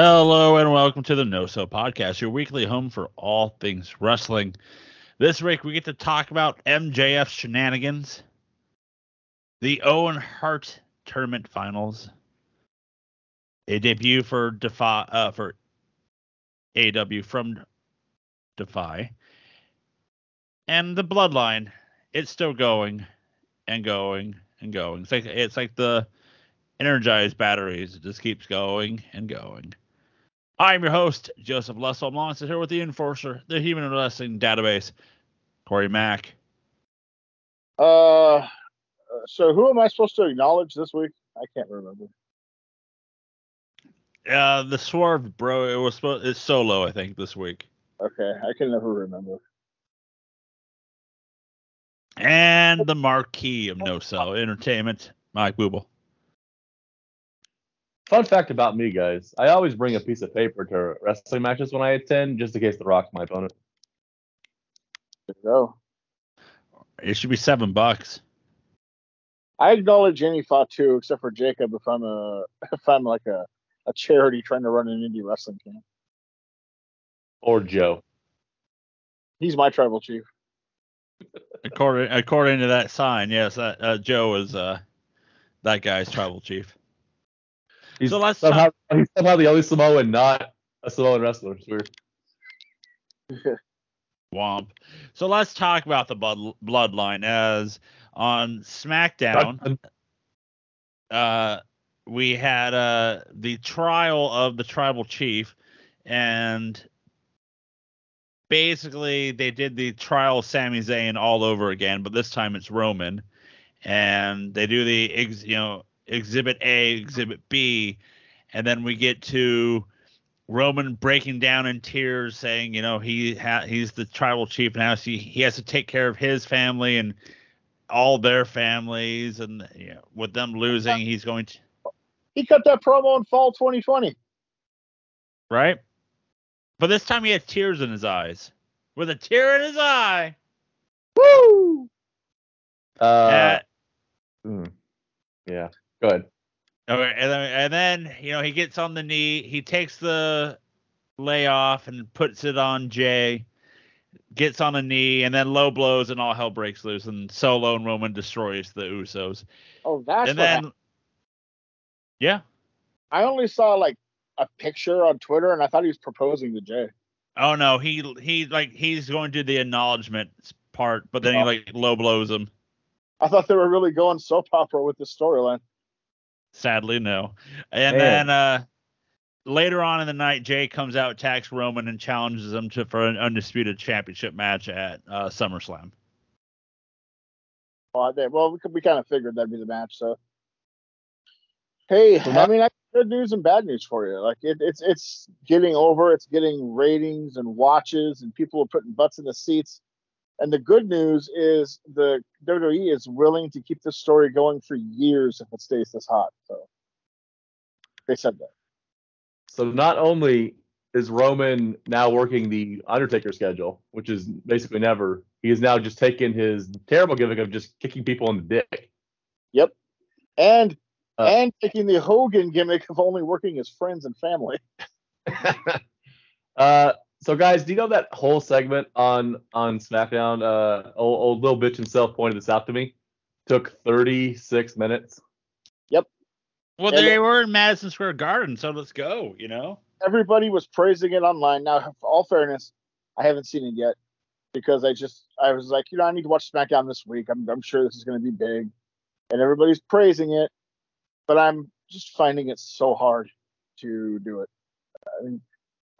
Hello and welcome to the No Sell Podcast, your weekly home for all things wrestling. This week we get to talk about MJF shenanigans, the Owen Hart tournament finals, a debut for Defy uh, for AW from Defy, and the Bloodline. It's still going and going and going. It's like it's like the energized batteries. It just keeps going and going. I'm your host, Joseph Lussell. I'm here with the enforcer, the Human Wrestling Database, Corey Mack. Uh, so who am I supposed to acknowledge this week? I can't remember. Uh, the Swerve Bro, it was supposed, it's solo, I think, this week. Okay, I can never remember. And the marquee of No Sell Entertainment, Mike Booble. Fun fact about me, guys. I always bring a piece of paper to wrestling matches when I attend, just in case The Rock's my opponent. There you go. It should be seven bucks. I acknowledge any Fatu except for Jacob if I'm a if I'm like a, a charity trying to run an indie wrestling camp. Or Joe. He's my tribal chief. According according to that sign, yes, that, uh, Joe is uh, that guy's tribal chief. He's So let's somehow, he's somehow the only Samoan not a Samoan wrestler. It's weird. Womp. So let's talk about the blood, bloodline as on SmackDown. uh, we had uh, the trial of the tribal chief, and basically they did the trial of Sami Zayn all over again, but this time it's Roman, and they do the you know Exhibit A, Exhibit B, and then we get to Roman breaking down in tears, saying, you know, he ha- he's the tribal chief now, so he, he has to take care of his family and all their families, and you know, with them losing, he's going to He cut that promo in fall 2020. right. But this time he had tears in his eyes, with a tear in his eye. Woo! Uh, Uh, mm, yeah. Go ahead. Okay, and then, and then you know he gets on the knee, he takes the layoff and puts it on Jey, gets on a knee, and then low blows and all hell breaks loose, and Solo and Roman destroys the Usos. Oh, that's and what then, happened. yeah, I only saw like a picture on Twitter and I thought he was proposing to Jey. oh no, he he like he's going to do the acknowledgement part, but then he Oh. like low blows him. I thought they were really going soap opera with this storyline. Sadly, no. And Man. then uh later on in the night, Jey comes out, attacks Roman, and challenges him to for an undisputed championship match at uh, SummerSlam. Well, they, well we, we kind of figured that'd be the match. So, hey, So I mean, I got good news and bad news for you. Like it, it's it's getting over. It's getting ratings and watches, and people are putting butts in the seats. And the good news is the WWE is willing to keep this story going for years if it stays this hot. So they said that. So not only is Roman now working the Undertaker schedule, which is basically never, he is now just taking his terrible gimmick of just kicking people in the dick. Yep. And Uh, and taking the Hogan gimmick of only working as friends and family. uh, so guys, do you know that whole segment on on SmackDown? Uh, old, old little bitch himself pointed this out to me. Took 36 minutes. Yep. Well, And they it- were in Madison Square Garden, so let's go. You know, everybody was praising it online. Now, for all fairness, I haven't seen it yet because I just I was like, you know, I need to watch SmackDown this week. I'm I'm sure this is going to be big, and everybody's praising it, but I'm just finding it so hard to do it. I mean,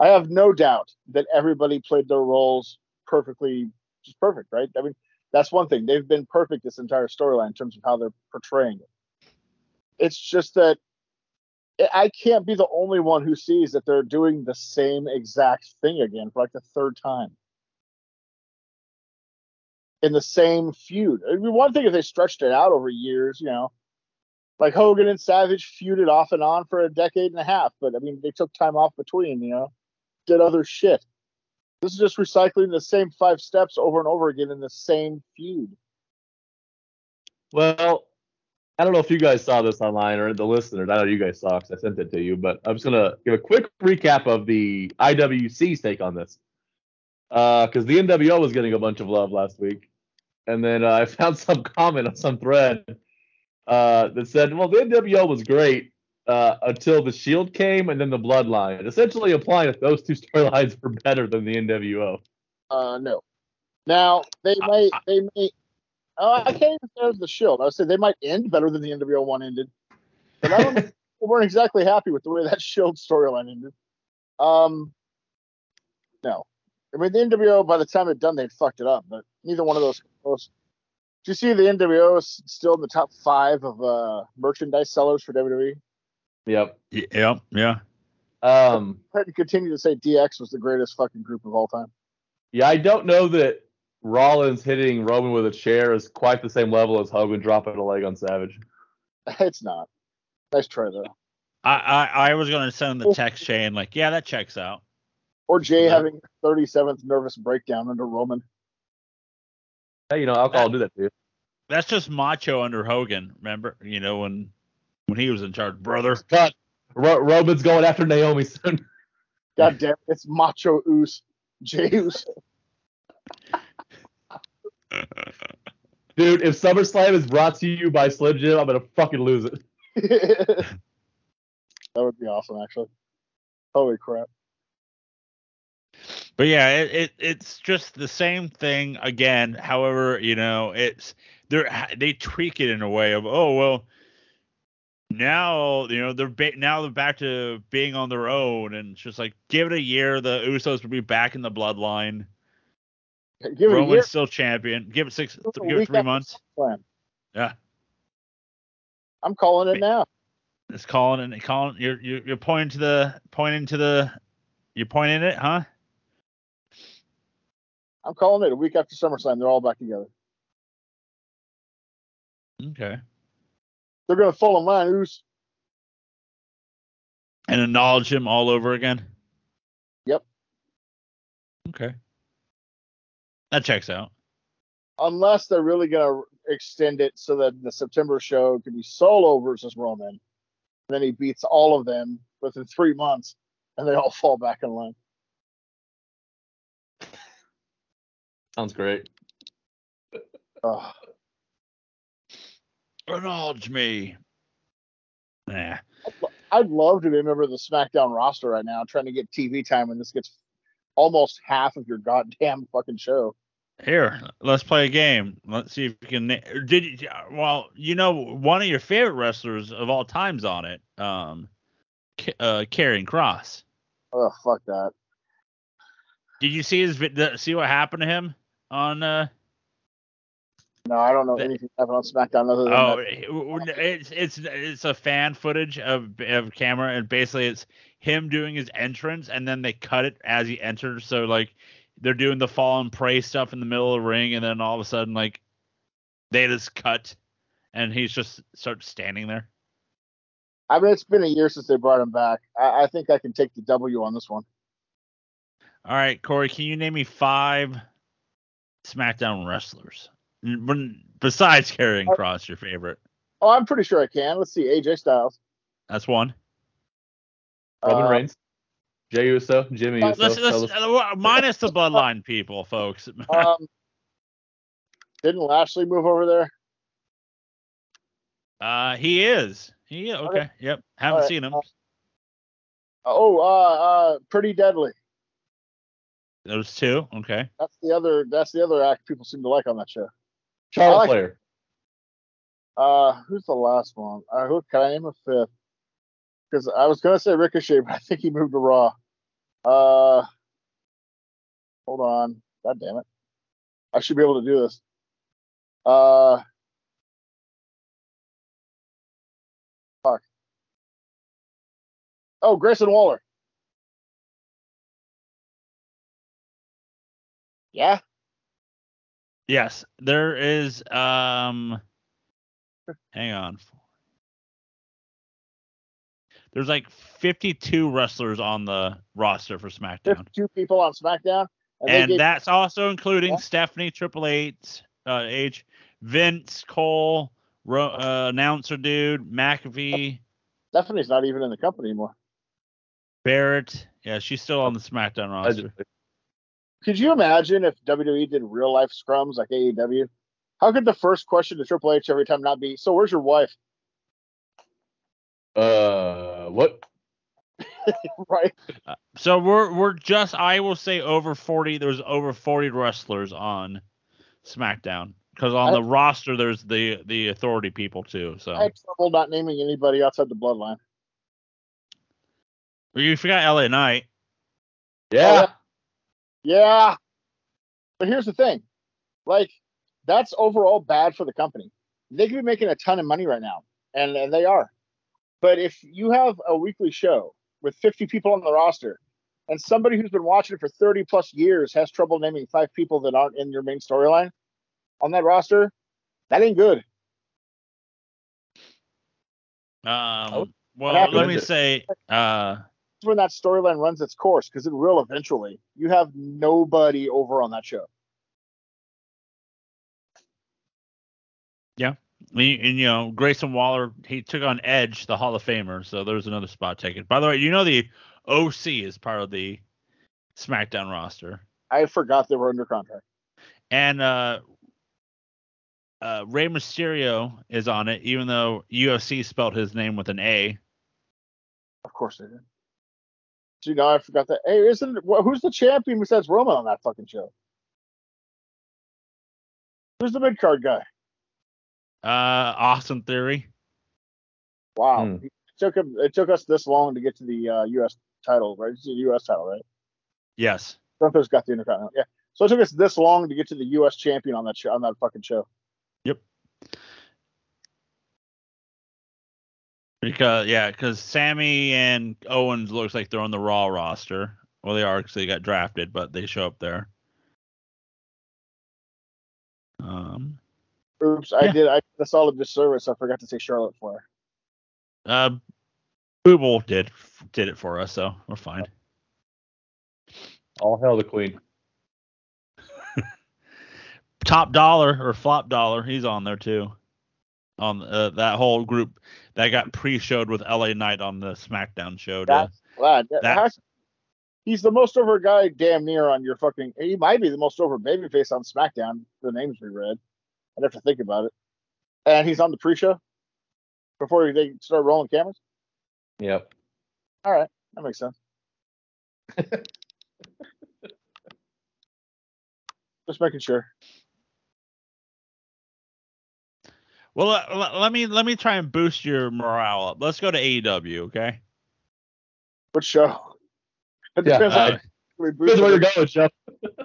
I have no doubt that everybody played their roles perfectly, just perfect, right? I mean, that's one thing. They've been perfect this entire storyline in terms of how they're portraying it. It's just that I can't be the only one who sees that they're doing the same exact thing again for like the third time in the same feud. I mean, one thing if they stretched it out over years, you know, like Hogan and Savage feuded off and on for a decade and a half, but I mean, they took time off between, you know, did other shit. This is just recycling the same five steps over and over again in the same feud. Well, I don't know if you guys saw this online or the listeners. I know you guys saw because I sent it to you, but I'm just gonna give a quick recap of the IWC's take on this. Because the NWO was getting a bunch of love last week, and then uh, I found some comment on some thread uh, that said, "Well, the NWO was great uh, until the Shield came, and then the Bloodline." Essentially implying that those two storylines were better than the NWO. Uh, no. Now they may they may. Oh, I can't even say the Shield. I would say they might end better than the NWO one ended, but I don't. we weren't exactly happy with the way that Shield storyline ended. Um, no, I mean the NWO by the time it done they'd fucked it up, but neither one of those. those do you see the NWO is still in the top five of uh, merchandise sellers for WWE? Yep. Yep. yeah. Um, I had to continue to say DX was the greatest fucking group of all time. yeah, I don't know that Rollins hitting Roman with a chair is quite the same level as Hogan dropping a leg on Savage. It's not. Nice try though. I, I I was gonna send the text chain like, yeah, that checks out. Or Jey Yeah. having 37th nervous breakdown under Roman. Hey, you know, alcohol will do that to you. That's just macho under Hogan. Remember, you know when when he was in charge, brother. Cut. Ro- Roman's going after Naomi soon. God damn it, it's Macho Oos. Jey Oos. Dude, if SummerSlam is brought to you by Slim Jim, I'm gonna fucking lose it. that would be awesome, actually. Holy crap. But yeah, it, it it's just the same thing again. However, you know, it's they are they tweak it in a way of oh well, now you know they're ba- now they're back to being on their own, and it's just like give it a year, the Usos will be back in the bloodline. Give it a Roman's still champion. Give it six, Give it give it three months. Yeah, I'm calling it now. it's calling and calling. You're you're, you're pointing to the pointing to the you're pointing it, huh? I'm calling it a week after SummerSlam. They're all back together. Okay. They're going to fall in line. Oos. And acknowledge him all over again. Yep. Okay. That checks out. Unless they're really going to extend it so that the September show could be Solo versus Roman. And then he beats all of them within three months, and they all fall back in line. Sounds great. Ugh. Acknowledge me. Nah. I'd love to be a member of the SmackDown roster right now, trying to get TV time when this gets almost half of your goddamn fucking show. Here, let's play a game. Let's see if you can. Did you? Well, you know, one of your favorite wrestlers of all time's on it. Um, uh, Karrion Cross. Oh fuck that. Did you see his? vid- See what happened to him on? uh No, I don't know That- anything happened on SmackDown other than Oh, that. Eh, it's it's it's a fan footage of of camera, and basically it's him doing his entrance, and then they cut it as he enters. So like they're doing the fall and pray stuff in the middle of the ring, and then all of a sudden like they just cut, and he's just starts standing there. I mean, it's been a year since they brought him back. I, I think I can take the W on this one. All right, Corey, can you name me five SmackDown wrestlers besides Karrion Cross, your favorite? Oh, I'm pretty sure I can. Let's see. AJ Styles. That's one. Roman Uh, Reigns, Jey Uso, Jimmy Let's- Uso. Let's, let's, uh, minus the bloodline people, folks. Um, didn't Lashley move over there? Uh, he is. He okay. Okay. Yep. Haven't All right, seen him. uh, Oh, uh, uh, pretty deadly. Those two. Okay. That's the other. That's the other act people seem to like on that show. I like- Flair. Uh, who's the last one? Uh, who can I name a fifth? Because I was gonna say Ricochet, but I think he moved to Raw. Uh, hold on. God damn it! I should be able to do this. Uh, fuck. Oh, Grayson Waller. Yeah. Yes, there is. Um, hang on. There's like 52 wrestlers on the roster for SmackDown, 52 people on SmackDown. they and gave- that's also including Yeah. Stephanie, Triple H, uh, H, Vince, Cole, ro- uh, announcer dude, McAfee, Stephanie's not even in the company anymore. Barrett. Yeah, she's still on the SmackDown I roster. Just- Could you imagine if WWE did real life scrums like AEW? How could the first question to Triple H every time not be, "So where's your wife?" Uh, what? right? So we're we're just I will say over forty. There's over forty wrestlers on SmackDown because on I- the roster there's the the authority people too. So I had trouble not naming anybody outside the bloodline. you forgot LA Knight. Yeah. Yeah. But here's the thing. Like, that's overall bad for the company. They could be making a ton of money right now, and, and they are. But if you have a weekly show with 50 people on the roster, and somebody who's been watching it for 30 plus years has trouble naming five people that aren't in your main storyline on that roster, that ain't good. Um, well, let me say, uh, That's when that storyline runs its course, because it will eventually. You have nobody over on that show. and, and, you know Grayson Waller he took on Edge, the Hall of Famer. So there's another spot taken. By the way, you know the OC is part of the SmackDown roster. I forgot they were under contract. and uh, uh, Rey Mysterio is on it, even though UFC spelled his name with an A. Of course they did. Do you know I forgot that? Hey, isn't who's the champion besides Roman on that fucking show? Who's the mid card guy? Uh, Austin Theory. Wow, Hmm. it took him. It took us this long to get to the uh, U.S. title, right? It's the U.S. title, right? Yes. Gunther's got the Intercontinental. Yeah. So it took us this long to get to the U.S. champion on that show, on that fucking show. Because yeah, because Sami and Owens looks like they're on the Raw roster. Well, they are because they got drafted, but they show up there. Um, Oops, I did. I did a solid disservice. I forgot to say Charlotte Flair. uh, Booble did did it for us, so we're fine. All hell the queen. Top Dollar or Flop Dollar, he's on there too. On uh, that whole group that got pre-showed with LA Knight on the SmackDown show. to- That's glad. that- How- he's the most over guy, damn near on your fucking. He might be the most over babyface on SmackDown. The names we read. I'd have to think about it. And he's on the pre-show before they start rolling cameras. Yep. All right, that makes sense. Just making sure. Well, let, let- let me let me try and boost your morale up. Let's go to AEW, okay? Which show? It Yeah, depends on Uh, we Here's where you're going, Jeff.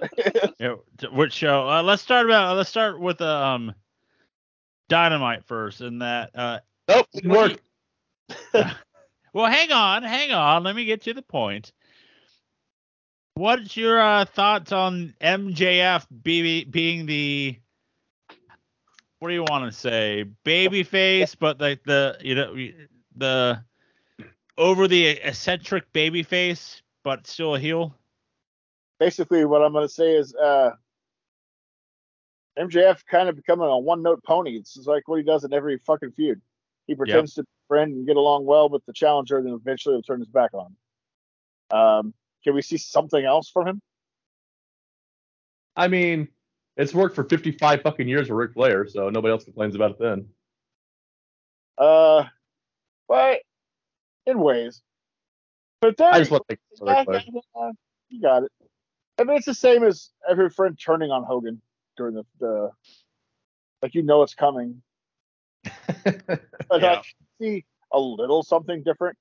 yeah, which show? Uh, let's start about. Let's start with um, Dynamite first, and that. Uh, Nope, didn't work. you- well, hang on, hang on. Let me get to the point. What's your uh, thoughts on MJF be, being the what do you want to say babyface, but like the you know the over the eccentric babyface, but still a heel? Basically, what I'm going to say is uh, MJF kind of becoming a one-note pony. It's just like what he does in every fucking feud. He pretends to be a friend and get along well with the challenger, then eventually he'll turn his back on him. Um, can we see something else from him? I mean, it's worked for 55 fucking years for Ric Flair, so nobody else complains about it then. Uh, but in ways. But there, I just want to Ric Flair. you got it. I mean, it's the same as every friend turning on Hogan during the, the like you know it's coming, but Yeah. I see a little something different.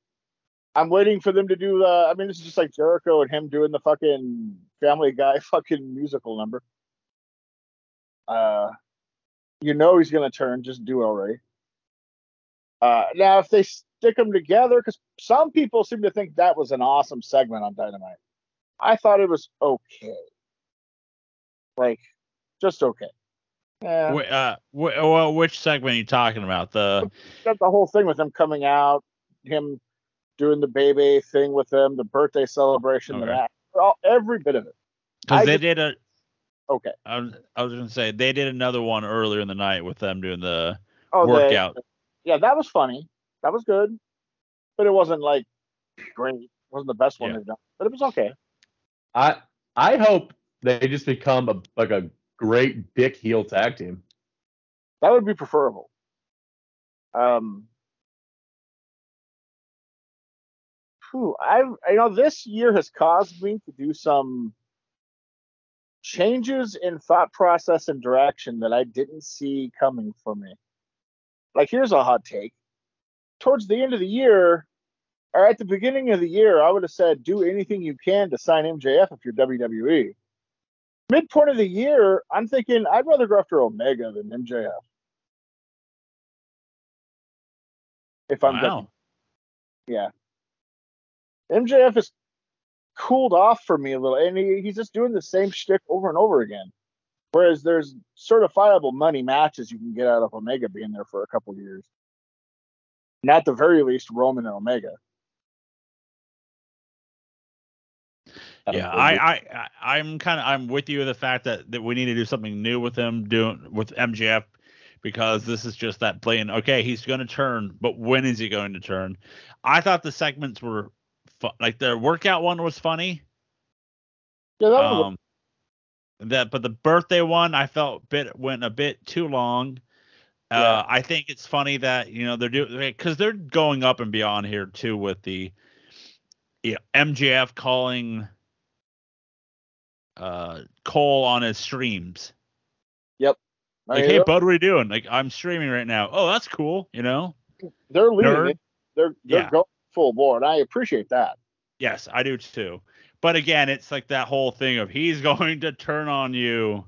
I'm waiting for them to do the. I mean, this is just like Jericho and him doing the fucking Family Guy fucking musical number. Uh, you know he's gonna turn. Just do already. Uh, now if they stick them together, because some people seem to think that was an awesome segment on Dynamite. I thought it was okay. Like, just okay. Yeah. Wh- uh, wh- well, which segment are you talking about? The the whole thing with him coming out, him doing the baby thing with them, the birthday celebration, the Okay. match, all, every bit of it. because they just- did a. Okay. I was, I was gonna say they did another one earlier in the night with them doing the Oh, the- workout. yeah, that was funny. That was good, but it wasn't like great. It wasn't the best one Yeah. they've done, but it was okay. I I hope they just become a like a great dick heel tag team. That would be preferable. Um, phew, I you know this year has caused me to do some changes in thought process and direction that I didn't see coming for me. Like here's a hot take. Towards the end of the year, or at the beginning of the year, I would have said do anything you can to sign MJF if you're WWE. Midpoint of the year, I'm thinking I'd rather go after Omega than MJF. If I'm Wow. yeah. MJF has cooled off for me a little, and he, he's just doing the same shtick over and over again. Whereas there's certifiable money matches you can get out of Omega being there for a couple years. And at the very least, Roman and Omega. Yeah, I, I, I I'm kind of I'm with you in the fact that that we need to do something new with him, doing with MJF, because this is just that playing. Okay, he's going to turn, but when is he going to turn? I thought the segments were fu- like the workout one was funny. Yeah, that was Um, that but the birthday one I felt bit went a bit too long. Yeah. Uh, I think it's funny that you know they're doing because they're going up and beyond here too with the yeah MJF calling uh Cole on his streams. I Like, hey they're, bud, what are you doing? Like, I'm streaming right now. Oh, that's cool. You know? they're leading. They're they're Yeah. going full board. I appreciate that. Yes, I do too. But again, it's like that whole thing of he's going to turn on you,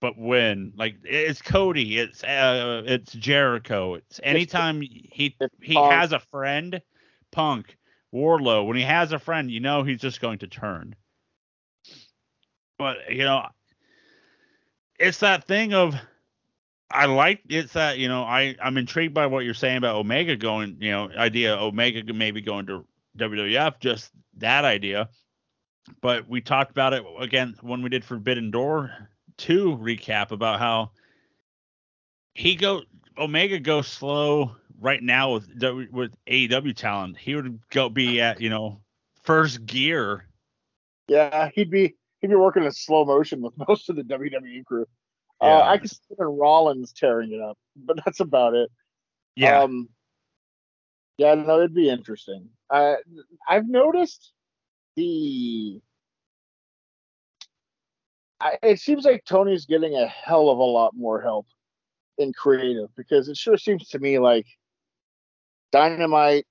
but when? Like it's Cody, it's uh, it's Jericho. It's anytime he he has a friend, Punk, Wardlow. When he has a friend, you know he's just going to turn. But you know, it's that thing of I like it's that you know I I'm intrigued by what you're saying about Omega going you know idea Omega maybe going to WWF just that idea. But we talked about it again when we did Forbidden Door 2 recap about how he go Omega goes slow right now with with AEW talent. He would go be at you know first gear. Yeah, he'd be he'd be working in slow motion with most of the WWE crew. Yeah. Uh, I can see even Rollins tearing it up, but that's about it. yeah Um, yeah, no, it'd be interesting. Uh, I've noticed the. I, it seems like Tony's getting a hell of a lot more help in creative because it sure seems to me like Dynamite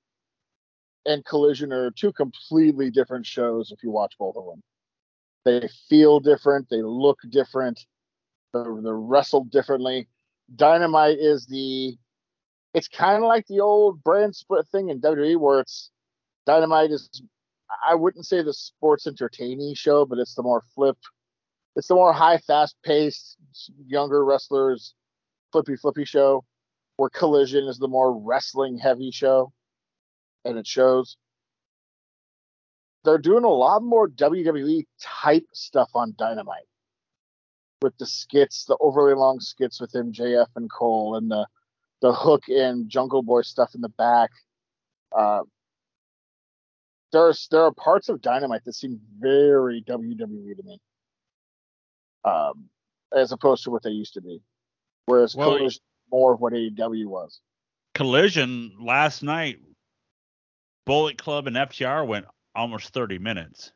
and Collision are two completely different shows if you watch both of them. They feel different, they look different, they're, they're wrestled differently. Dynamite is the it's kind of like the old brand split thing in WWE where it's Dynamite is I wouldn't say the sports entertaining show, but it's the more flip, it's the more high, fast paced, younger wrestlers, flippy flippy show. Where Collision is the more wrestling heavy show, and it shows. They're doing a lot more WWE type stuff on Dynamite with the skits, the overly long skits with MJF and Cole, and the the hook and Jungle Boy stuff in the back. Uh, there's there are parts of Dynamite that seem very WWE to me, um, as opposed to what they used to be. Whereas Well, Collision more of what AEW was. Collision last night Bullet Club and FTR went almost 30 minutes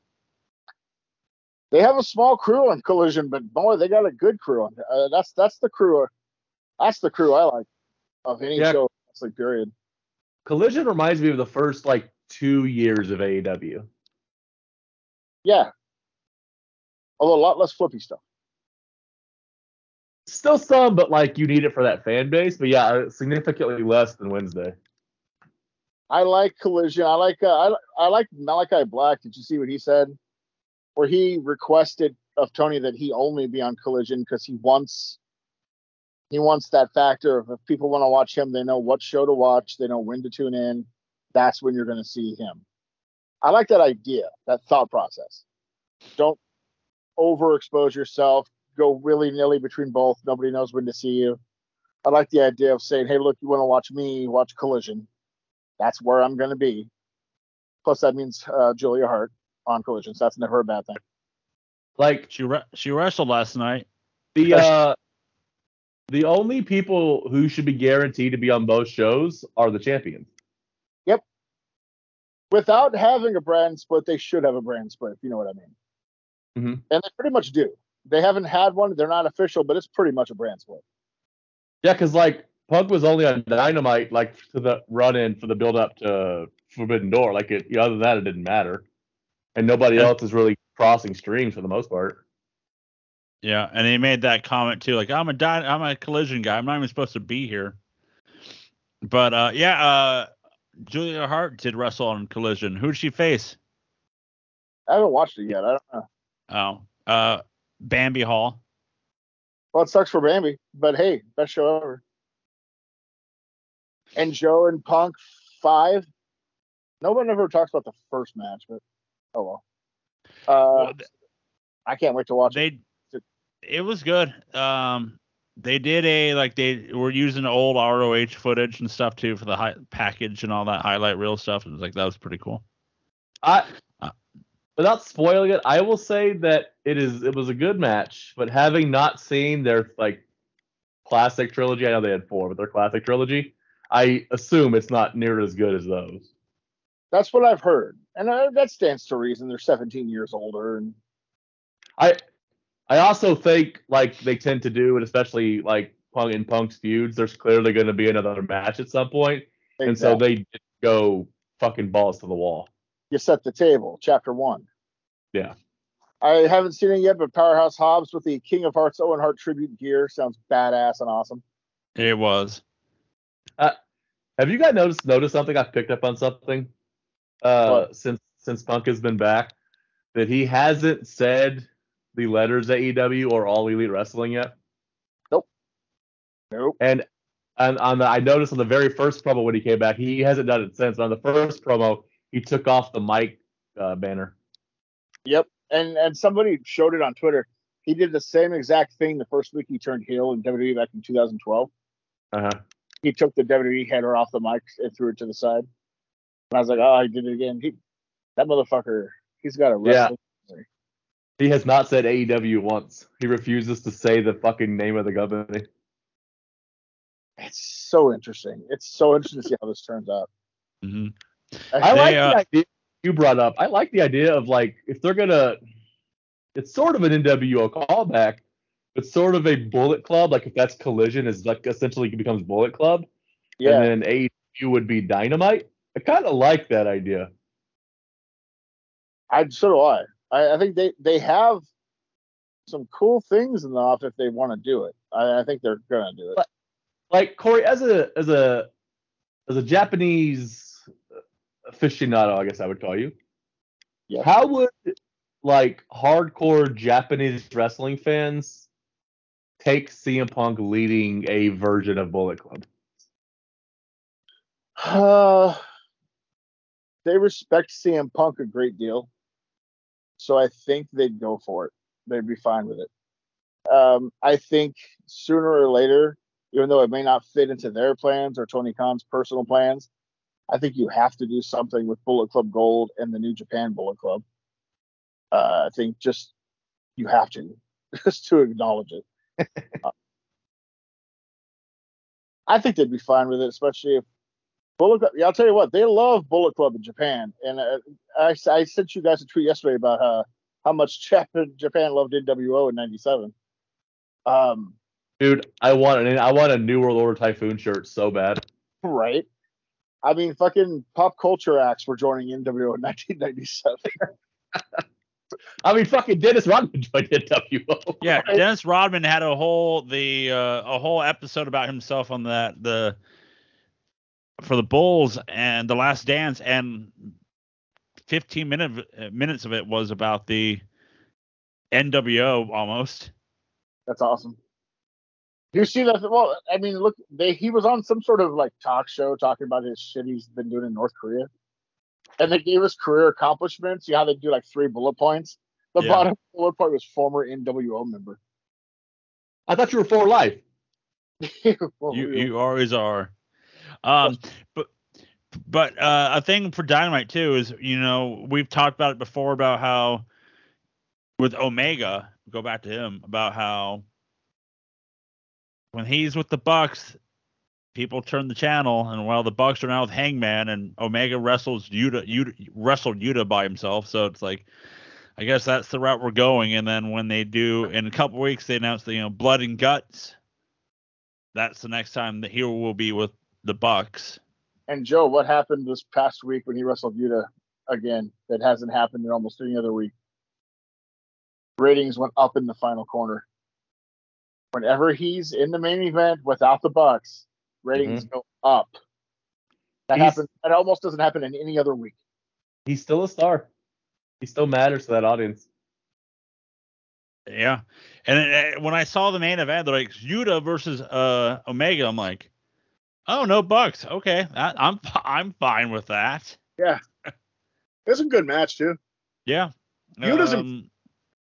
They have a small crew on Collision, but boy, they got a good crew on. Uh, that's that's the crew. That's the crew I like of any Yeah. show. Wrestling period. Collision reminds me of the first like two years of AEW. Yeah. Although a lot less flippy stuff. Still some, but like you need it for that fan base. But yeah, uh, significantly less than Wednesday. I like Collision. I like uh, I I like Malachi Black. Did you see what he said? Where he requested of Tony that he only be on Collision because he wants he wants that factor of if people want to watch him, they know what show to watch, they know when to tune in. That's when you're going to see him. I like that idea, that thought process. Don't overexpose yourself. Go willy nilly between both. Nobody knows when to see you. I like the idea of saying, "Hey, look, you want to watch me watch Collision? That's where I'm going to be." Plus, that means uh, Julia Hart on Collision, so that's never a bad thing. Like She re- she wrestled last night. the uh, the only people who should be guaranteed to be on both shows are the champions. Yep. Without having a brand split, they should have a brand split. If you know what I mean. Mm-hmm. And they pretty much do. They haven't had one. They're not official, but it's pretty much a brand split. Yeah, because like Punk was only on Dynamite like to the run in for the build up to Forbidden Door. Like it, you know, other than that, it didn't matter, and nobody Yeah. else is really crossing streams for the most part. Yeah, and he made that comment too, like I'm a dy- I'm a collision guy. I'm not even supposed to be here. But uh, yeah, uh, Julia Hart did wrestle on Collision. Who'd she face? I haven't watched it yet. I don't know. Oh, uh, Bambi Hall. Well, it sucks for Bambi, but hey, best show ever. And Joe and Punk five. No one ever talks about the first match, but oh well. Uh, Well, I can't wait to watch it. they, it was good. Um, they did a like they were using old ROH footage and stuff too for the high, package and all that highlight reel stuff. It was like that was pretty cool. I, Uh. without spoiling it, I will say that it is it was a good match. But having not seen their like classic trilogy, I know they had four, but their classic trilogy, I assume it's not near as good as those. That's what I've heard, and uh, that stands to reason. They're 17 years older, and I I also think like they tend to do, and especially like Punk and Punk's feuds, there's clearly going to be another match at some point, and so they just go fucking balls to the wall. you set the table. Chapter one. Yeah. I haven't seen it yet, but Powerhouse Hobbs with the King of Hearts Owen Hart tribute gear sounds badass and awesome. It was. Have you guys noticed noticed something? I've picked up on something uh, since since Punk has been back that he hasn't said the letters AEW or All Elite Wrestling yet. Nope. Nope. And and on the I noticed on the very first promo when he came back, he hasn't done it since. On the first promo, he took off the mic uh, banner. Yep. And and somebody showed it on Twitter. He did the same exact thing the first week he turned heel in WWE back in 2012. Uh-huh. He took the WWE header off the mic and threw it to the side. And I was like, oh, he did it again. He, that motherfucker, he's got a Yeah. wrestling. He has not said AEW once. He refuses to say the fucking name of the company. It's so interesting. It's so interesting to see how this turns out. Mm-hmm. I They, like uh, the idea you brought up. I like the idea of like if they're gonna, it's sort of an NWO callback, but sort of a Bullet Club. Like if that's Collision is like essentially becomes Bullet Club, Yeah. and then AEW would be Dynamite. I kind of like that idea. I so do I. I, I think they they have some cool things in the off if they want to do it. I, I think they're gonna do it. But- Like Corey, as a as a as a Japanese aficionado, I guess I would call you. Yeah. How would like hardcore Japanese wrestling fans take CM Punk leading a version of Bullet Club? Uh, they respect CM Punk a great deal, so I think they'd go for it. They'd be fine with it. Um, I think sooner or later, even though it may not fit into their plans or Tony Khan's personal plans, I think you have to do something with Bullet Club Gold and the New Japan Bullet Club. Uh, I think just you have to just to acknowledge it. Uh, I think they'd be fine with it, especially if Bullet Club. Yeah, I'll tell you what, they love Bullet Club in Japan, and uh, I, I sent you guys a tweet yesterday about uh, how much Japan, Japan loved NWO in '97. Um, Dude, I want an I want a New World Order Typhoon shirt so bad. right? I mean, fucking pop culture acts were joining NWO in 1997. I mean, fucking Dennis Rodman joined NWO. Yeah, Right. Dennis Rodman had a whole the uh, a whole episode about himself on that the for the Bulls and the Last Dance, and 15 minute, uh, minutes of it was about the NWO almost. That's awesome. You see that? Well, I mean, look, they he was on some sort of like talk show talking about his shit he's been doing in North Korea, and they gave us career accomplishments. You know how they do like three bullet points. The Yeah. bottom bullet point was former NWO member. I thought you were for life. Well, You we- you always are. Um, but but uh, a thing for Dynamite too is you know we've talked about it before about how with Omega go back to him about how when he's with the Bucks, people turn the channel, and while the Bucks are now with Hangman and Omega wrestles Yuta, Yuta wrestled Yuta by himself, so it's like. I guess that's the route we're going, and then when they do in a couple weeks, they announce the you know blood and guts. That's the next time the hero will be with the Bucks. And Joe, what happened this past week when he wrestled Yuta again? That hasn't happened in almost any other week. Ratings went up in the final corner. Whenever he's in the main event without the Bucks, ratings go up. That He's- happens. That almost doesn't happen in any other week. He's still a star. He still matters to that audience. Yeah, and it, when I saw the main event, they're like Yuta versus uh Omega. I'm like, oh no Bucks. Okay, I, I'm I'm fine with that. It was a good match too. Yeah. Yuta's in- Um,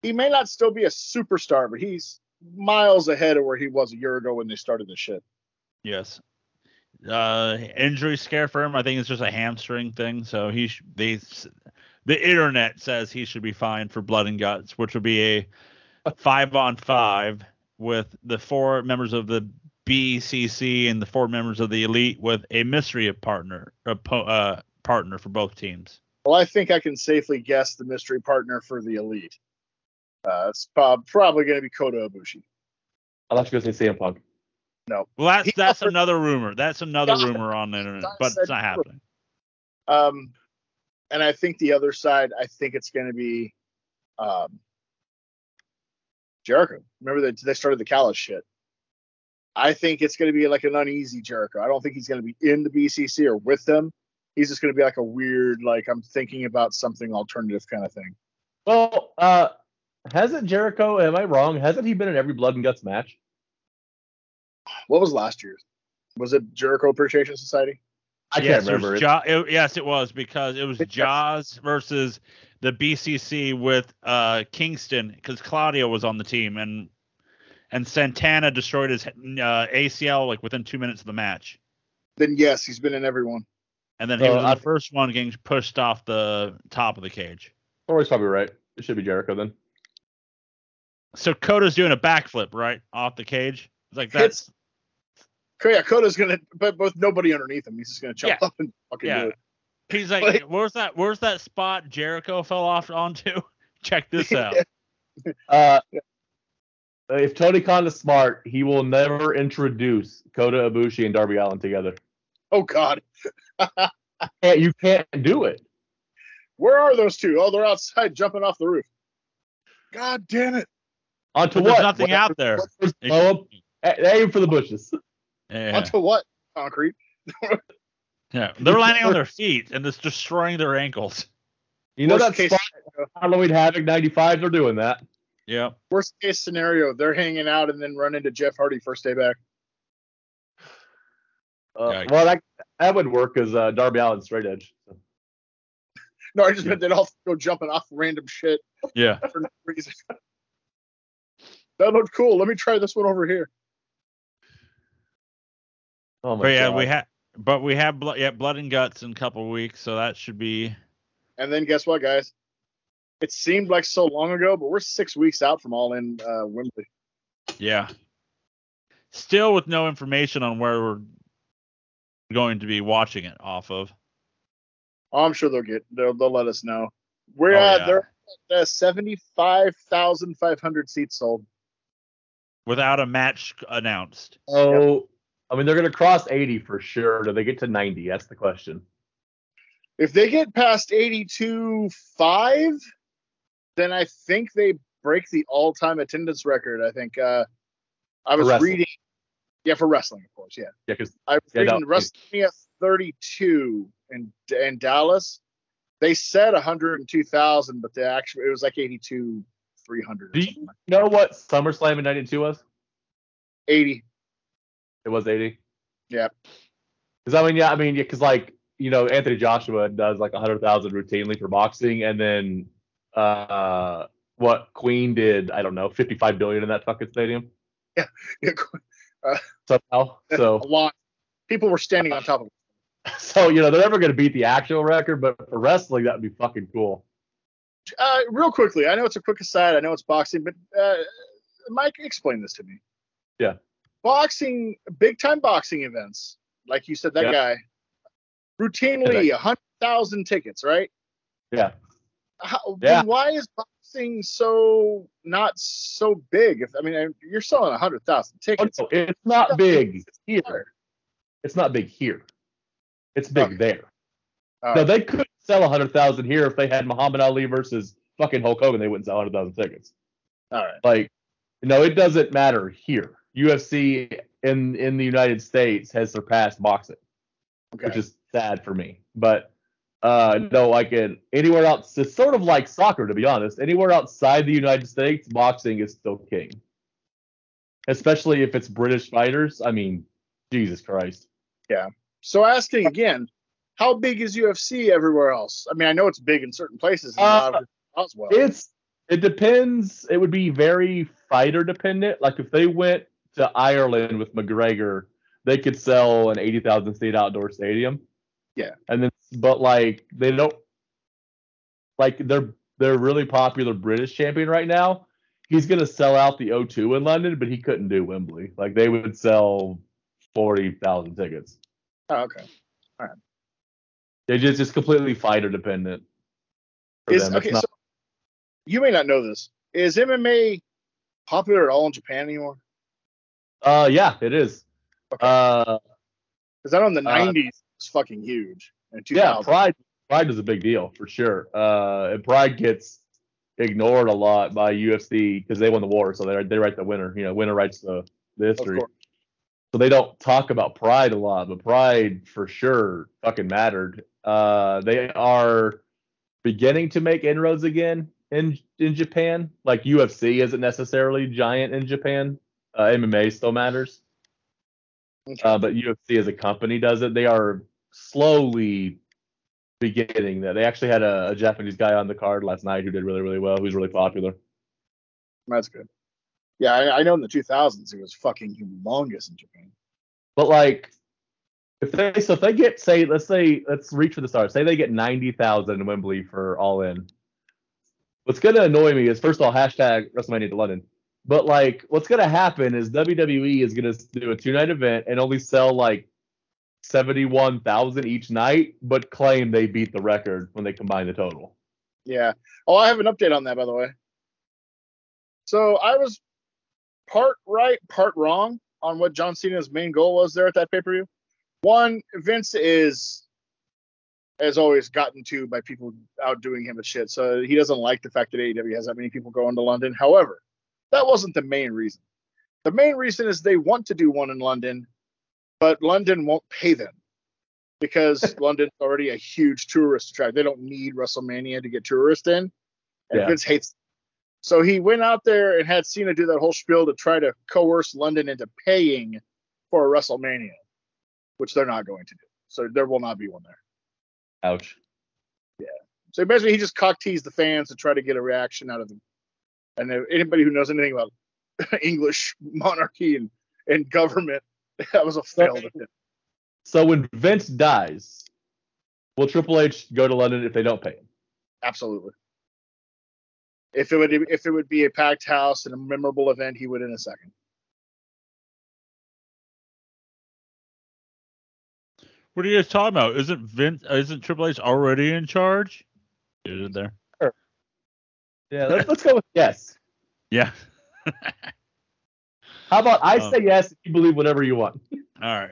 He may not still be a superstar, but he's miles ahead of where he was a year ago when they started this shit. yes. Uh, injury scare for him. I think it's just a hamstring thing. So he sh- they the internet says he should be fine for blood and guts, which would be a five on five with the four members of the BCC and the four members of the elite with a mystery partner oppo- uh, partner for both teams. Well, I think I can safely guess the mystery partner for the elite. Uh, it's prob- probably going to be Kota Ibushi. I thought you were going to say CM Punk. No. Well, that's He that's offered- another rumor. That's another Yeah. rumor on the internet, but it's not happening. Um, and I think the other side, I think it's going to be um, Jericho. Remember that they started the Callis shit. I think it's going to be like an uneasy Jericho. I don't think he's going to be in the BCC or with them. He's just going to be like a weird, like I'm thinking about something alternative kind of thing. Well, uh, hasn't Jericho? Am I wrong? Hasn't he been in every Blood and Guts match? What was last year's? Was it Jericho Appreciation Society? I yes, can't remember. It was it. Ja- it- yes, it was because it was Yes. Jaws versus the BCC with uh, Kingston because Claudio was on the team and and Santana destroyed his uh, ACL like within two minutes of the match, Then yes, he's been in everyone. and then he Uh, was in I- the first one getting pushed off the top of the cage. Rory's probably right. It should be Jericho then. So Kota's doing a backflip right off the cage. It's like that's Okay, yeah, Kota's gonna, but both nobody underneath him, he's just gonna jump Yeah. up and fucking yeah. do it. He's like, Like- where's that? Where's that spot Jericho fell off onto? Check this out. Uh, if Tony Khan is smart, he will never introduce Kota Ibushi and Darby Allin together. Oh God, Yeah, you can't do it. where are those two? Oh, they're outside jumping off the roof. God damn it! Onto But there's what? nothing out there. Just blow 'em. A- Aim for the bushes. Yeah. Onto what? Concrete. Yeah, they're landing on their feet and it's destroying their ankles. You know Worst that case- spot Halloween Havoc 95? They're doing that. Yeah. Worst case scenario, they're hanging out and then run into Jeff Hardy first day back. Uh, well, that that would work as uh, Darby Allin straight edge. So. No, I just Yeah. meant they'd all go jumping off random shit Yeah. for no reason. that looked cool. Let me try this one over here. Oh my But yeah, God. we have but we have blood yeah, blood and guts in a couple of weeks, so that should be And then guess what, guys? It seemed like so long ago, but we're six weeks out from All In uh, Wembley. yeah. Still with no information on where we're going to be watching it off of. Oh, I'm sure they'll get they'll they'll let us know. We're Oh, at yeah. they're at uh, seventy five thousand five hundred seats sold. Without a match announced. So, I mean, they're going to cross 80 for sure. Do they get to 90? That's the question. If they get past eighty two five, then I think they break the all time attendance record. I think uh, I was reading. Yeah, for wrestling, of course. Yeah, Yeah, because I was Yeah, reading no, WrestleMania 32 in in Dallas. They said 102,000, but they actually it was like 82 300 Do you- know what SummerSlam in 92 was? 80. It was 80. Yeah. Because I mean, yeah, I mean, yeah, because like you know, Anthony Joshua does like 100,000 routinely for boxing, and then uh, what Queen did, I don't know, 55 billion in that fucking stadium. Yeah, somehow. So A lot. People were standing on top of it. so you know they're never going to beat the actual record, but for wrestling that would be fucking cool. Uh, real quickly, I know it's a quick aside. I know it's boxing, but uh, Mike, explain this to me. Yeah. Boxing, big time boxing events, like you said, that Yeah. guy, routinely a hundred thousand tickets, right? Yeah. How, Yeah. why is boxing so not so big? If I mean, you're selling a hundred thousand Oh, tickets. no, it's not big here. It's not big here. It's big Okay. there. All right. they could sell hundred thousand here if they had Muhammad Ali versus fucking Hulk Hogan. They wouldn't sell hundred thousand tickets. All right. Like, no, it doesn't matter here. UFC in in the United States has surpassed boxing, Okay. which is sad for me. But uh, no, like in anywhere else, it's sort of like soccer, to be honest. Anywhere outside the United States, boxing is still king. Especially if it's British fighters. I mean, Jesus Christ. Yeah. So asking again, how big is UFC everywhere else? I mean, I know it's big in certain places. And Uh, as well. It's it depends. It would be very fighter dependent. Like if they went to Ireland with McGregor, they could sell an eighty thousand seat outdoor stadium. Yeah. And then, but like they don't like they're they're really popular British champion right now. He's gonna sell out the O2 in London, but he couldn't do Wembley. Like they would sell forty thousand tickets. oh, okay. All right. They just just completely fighter dependent. Is okay. not- so you may not know this. Is MMA popular at all in Japan anymore? uh, yeah, it is. Okay. Uh, Because I know in the Uh, '90s it was fucking huge. Yeah, Pride Pride is a big deal for sure. Uh, and Pride gets ignored a lot by UFC because they won the war, so they they write the winner. You know, winner writes the, the history. So they don't talk about Pride a lot, but Pride for sure fucking mattered. Uh, they are beginning to make inroads again in in Japan. Like UFC isn't necessarily giant in Japan. Uh, MMA still matters. Okay. Uh, but UFC as a company does it. They are slowly beginning that. They actually had a, a Japanese guy on the card last night who did really, really well. Who's really popular. That's good. Yeah, I, I know in the 2000s it was fucking humongous in Japan. But like, if they so if they get say let's say let's reach for the stars. Say they get ninety thousand in Wembley for All In. What's gonna annoy me is first of all hashtag WrestleMania to London. But like, what's gonna happen is WWE is gonna do a two night event and only sell like seventy one thousand each night, but claim they beat the record when they combine the total. Yeah. Oh, I have an update on that, by the way. So I was part right, part wrong on what John Cena's main goal was there at that pay per view. One, Vince is, as always, gotten to by people outdoing him at shit. So he doesn't like the fact that AEW has that many people going to London. However, that wasn't the main reason. The main reason is they want to do one in London, but London won't pay them because London's already a huge tourist attraction. They don't need WrestleMania to get tourists in, and Yeah. Vince hates. So he went out there and had Cena do that whole spiel to try to coerce London into paying for a WrestleMania, which they're not going to do. So there will not be one there. Ouch. Yeah. So basically, he just cock teased the fans to try to get a reaction out of them. And anybody who knows anything about English monarchy and, and government, that was a fail. to him. So when Vince dies, will Triple H go to London if they don't pay him? Absolutely. If it would if it would be a packed house and a memorable event, he would in a second. What are you guys talking about? Isn't Vince? uh, Isn't Triple H already in charge? Is it there? Yeah, let's, let's go with yes. Yeah. How about I Oh. say yes if you believe whatever you want? All right.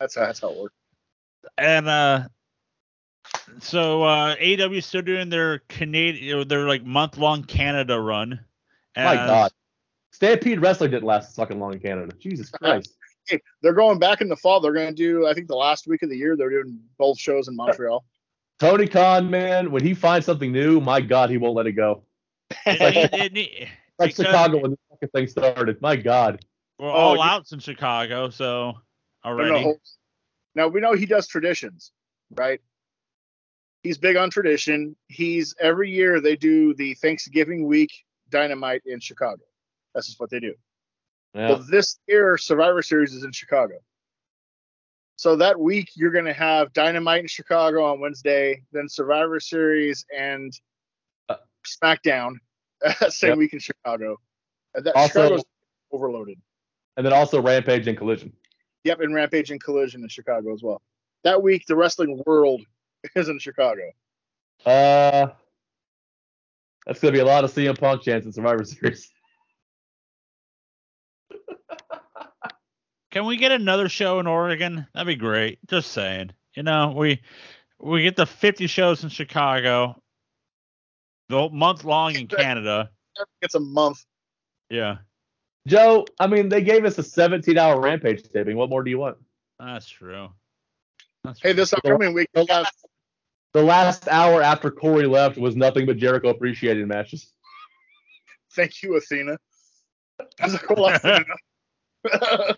That's how that's how it works. And uh, so uh, AEW still doing their Canadian, their like month long Canada run. My God. Stampede Wrestling didn't last fucking long in Canada. Jesus Christ. Hey, they're going back in the fall. They're going to do I think the last week of the year. They're doing both shows in Montreal. Tony Khan, man, when he finds something new, my God, he won't let it go. It, it, it, it, Like Because- Chicago when the fucking thing started. My God. we're Oh, all you- outs in Chicago, so already. no, Now we know he does traditions, right? He's big on tradition. He's every year they do the Thanksgiving week dynamite in Chicago. That's just what they do. Yeah. But this year, Survivor Series is in Chicago. So that week, you're going to have Dynamite in Chicago on Wednesday, then Survivor Series and Uh, SmackDown same Yep. week in Chicago. And that Also- Chicago's overloaded. And then also Rampage and Collision. Yep, and Rampage and Collision in Chicago as well. That week, the wrestling world is in Chicago. Uh, that's gonna be a lot of CM Punk chance in Survivor Series. Can we get another show in Oregon? That'd be great. Just saying. You know, we we get the 50 shows in Chicago, the month long in Canada. It's a month. Yeah, Joe, I mean, they gave us a 17-hour Rampage taping. What more do you want? that's true. That's Hey, true. this upcoming week, we have The last hour after Corey left was nothing but Jericho appreciating matches. thank you, Athena. That's a cool Athena.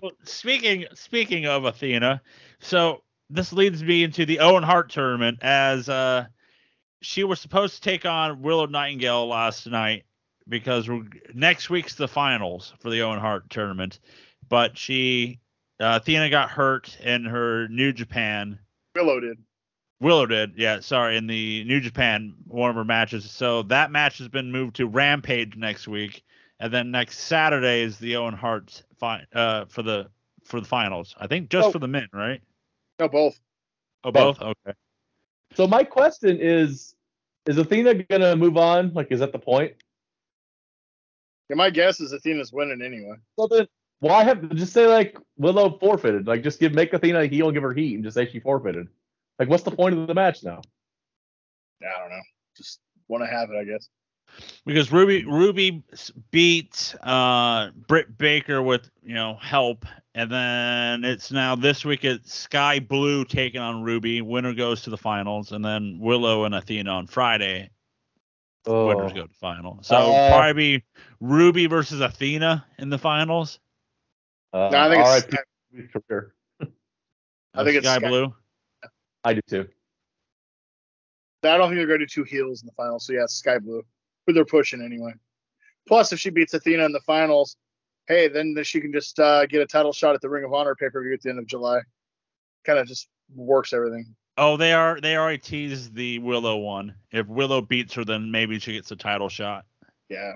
Well, speaking speaking of Athena, so this leads me into the Owen Hart tournament as uh she was supposed to take on Willow Nightingale last night because we're, next week's the finals for the Owen Hart tournament, but she uh, Athena got hurt in her New Japan. Willow did. Willow did, yeah, sorry, in the New Japan one of her matches. So that match has been moved to Rampage next week, and then next Saturday is the Owen Hart fi- uh for the for the finals. I think just Oh. for the men, right? No, both. Oh, Both. both. Okay. So my question is, is Athena gonna move on? Like, is that the point? Yeah, my guess is Athena's winning anyway. So then, why have just say like Willow forfeited? Like, just give make Athena a heel and give her heat and just say she forfeited. Like, what's the point of the match now? I don't know. Just want to have it, I guess. Because Ruby Ruby s- beat uh Britt Baker with you know help, and then it's now this week it's Skye Blue taking on Ruby. Winner goes to the finals, and then Willow and Athena on Friday. Winners go to final. So Uh, probably be Ruby versus Athena in the finals. Uh, No, I think it's RIP Ruby's career. I think it's Sky, Sky- Blue. I do too. I don't think they're going to do two heels in the finals. So yeah, Skye Blue, who they're pushing anyway. Plus, if she beats Athena in the finals, hey, then she can just uh, get a title shot at the Ring of Honor pay per view at the end of July. Kind of just works everything. Oh, they are they already teased the Willow one. If Willow beats her, then maybe she gets a title shot. Yeah.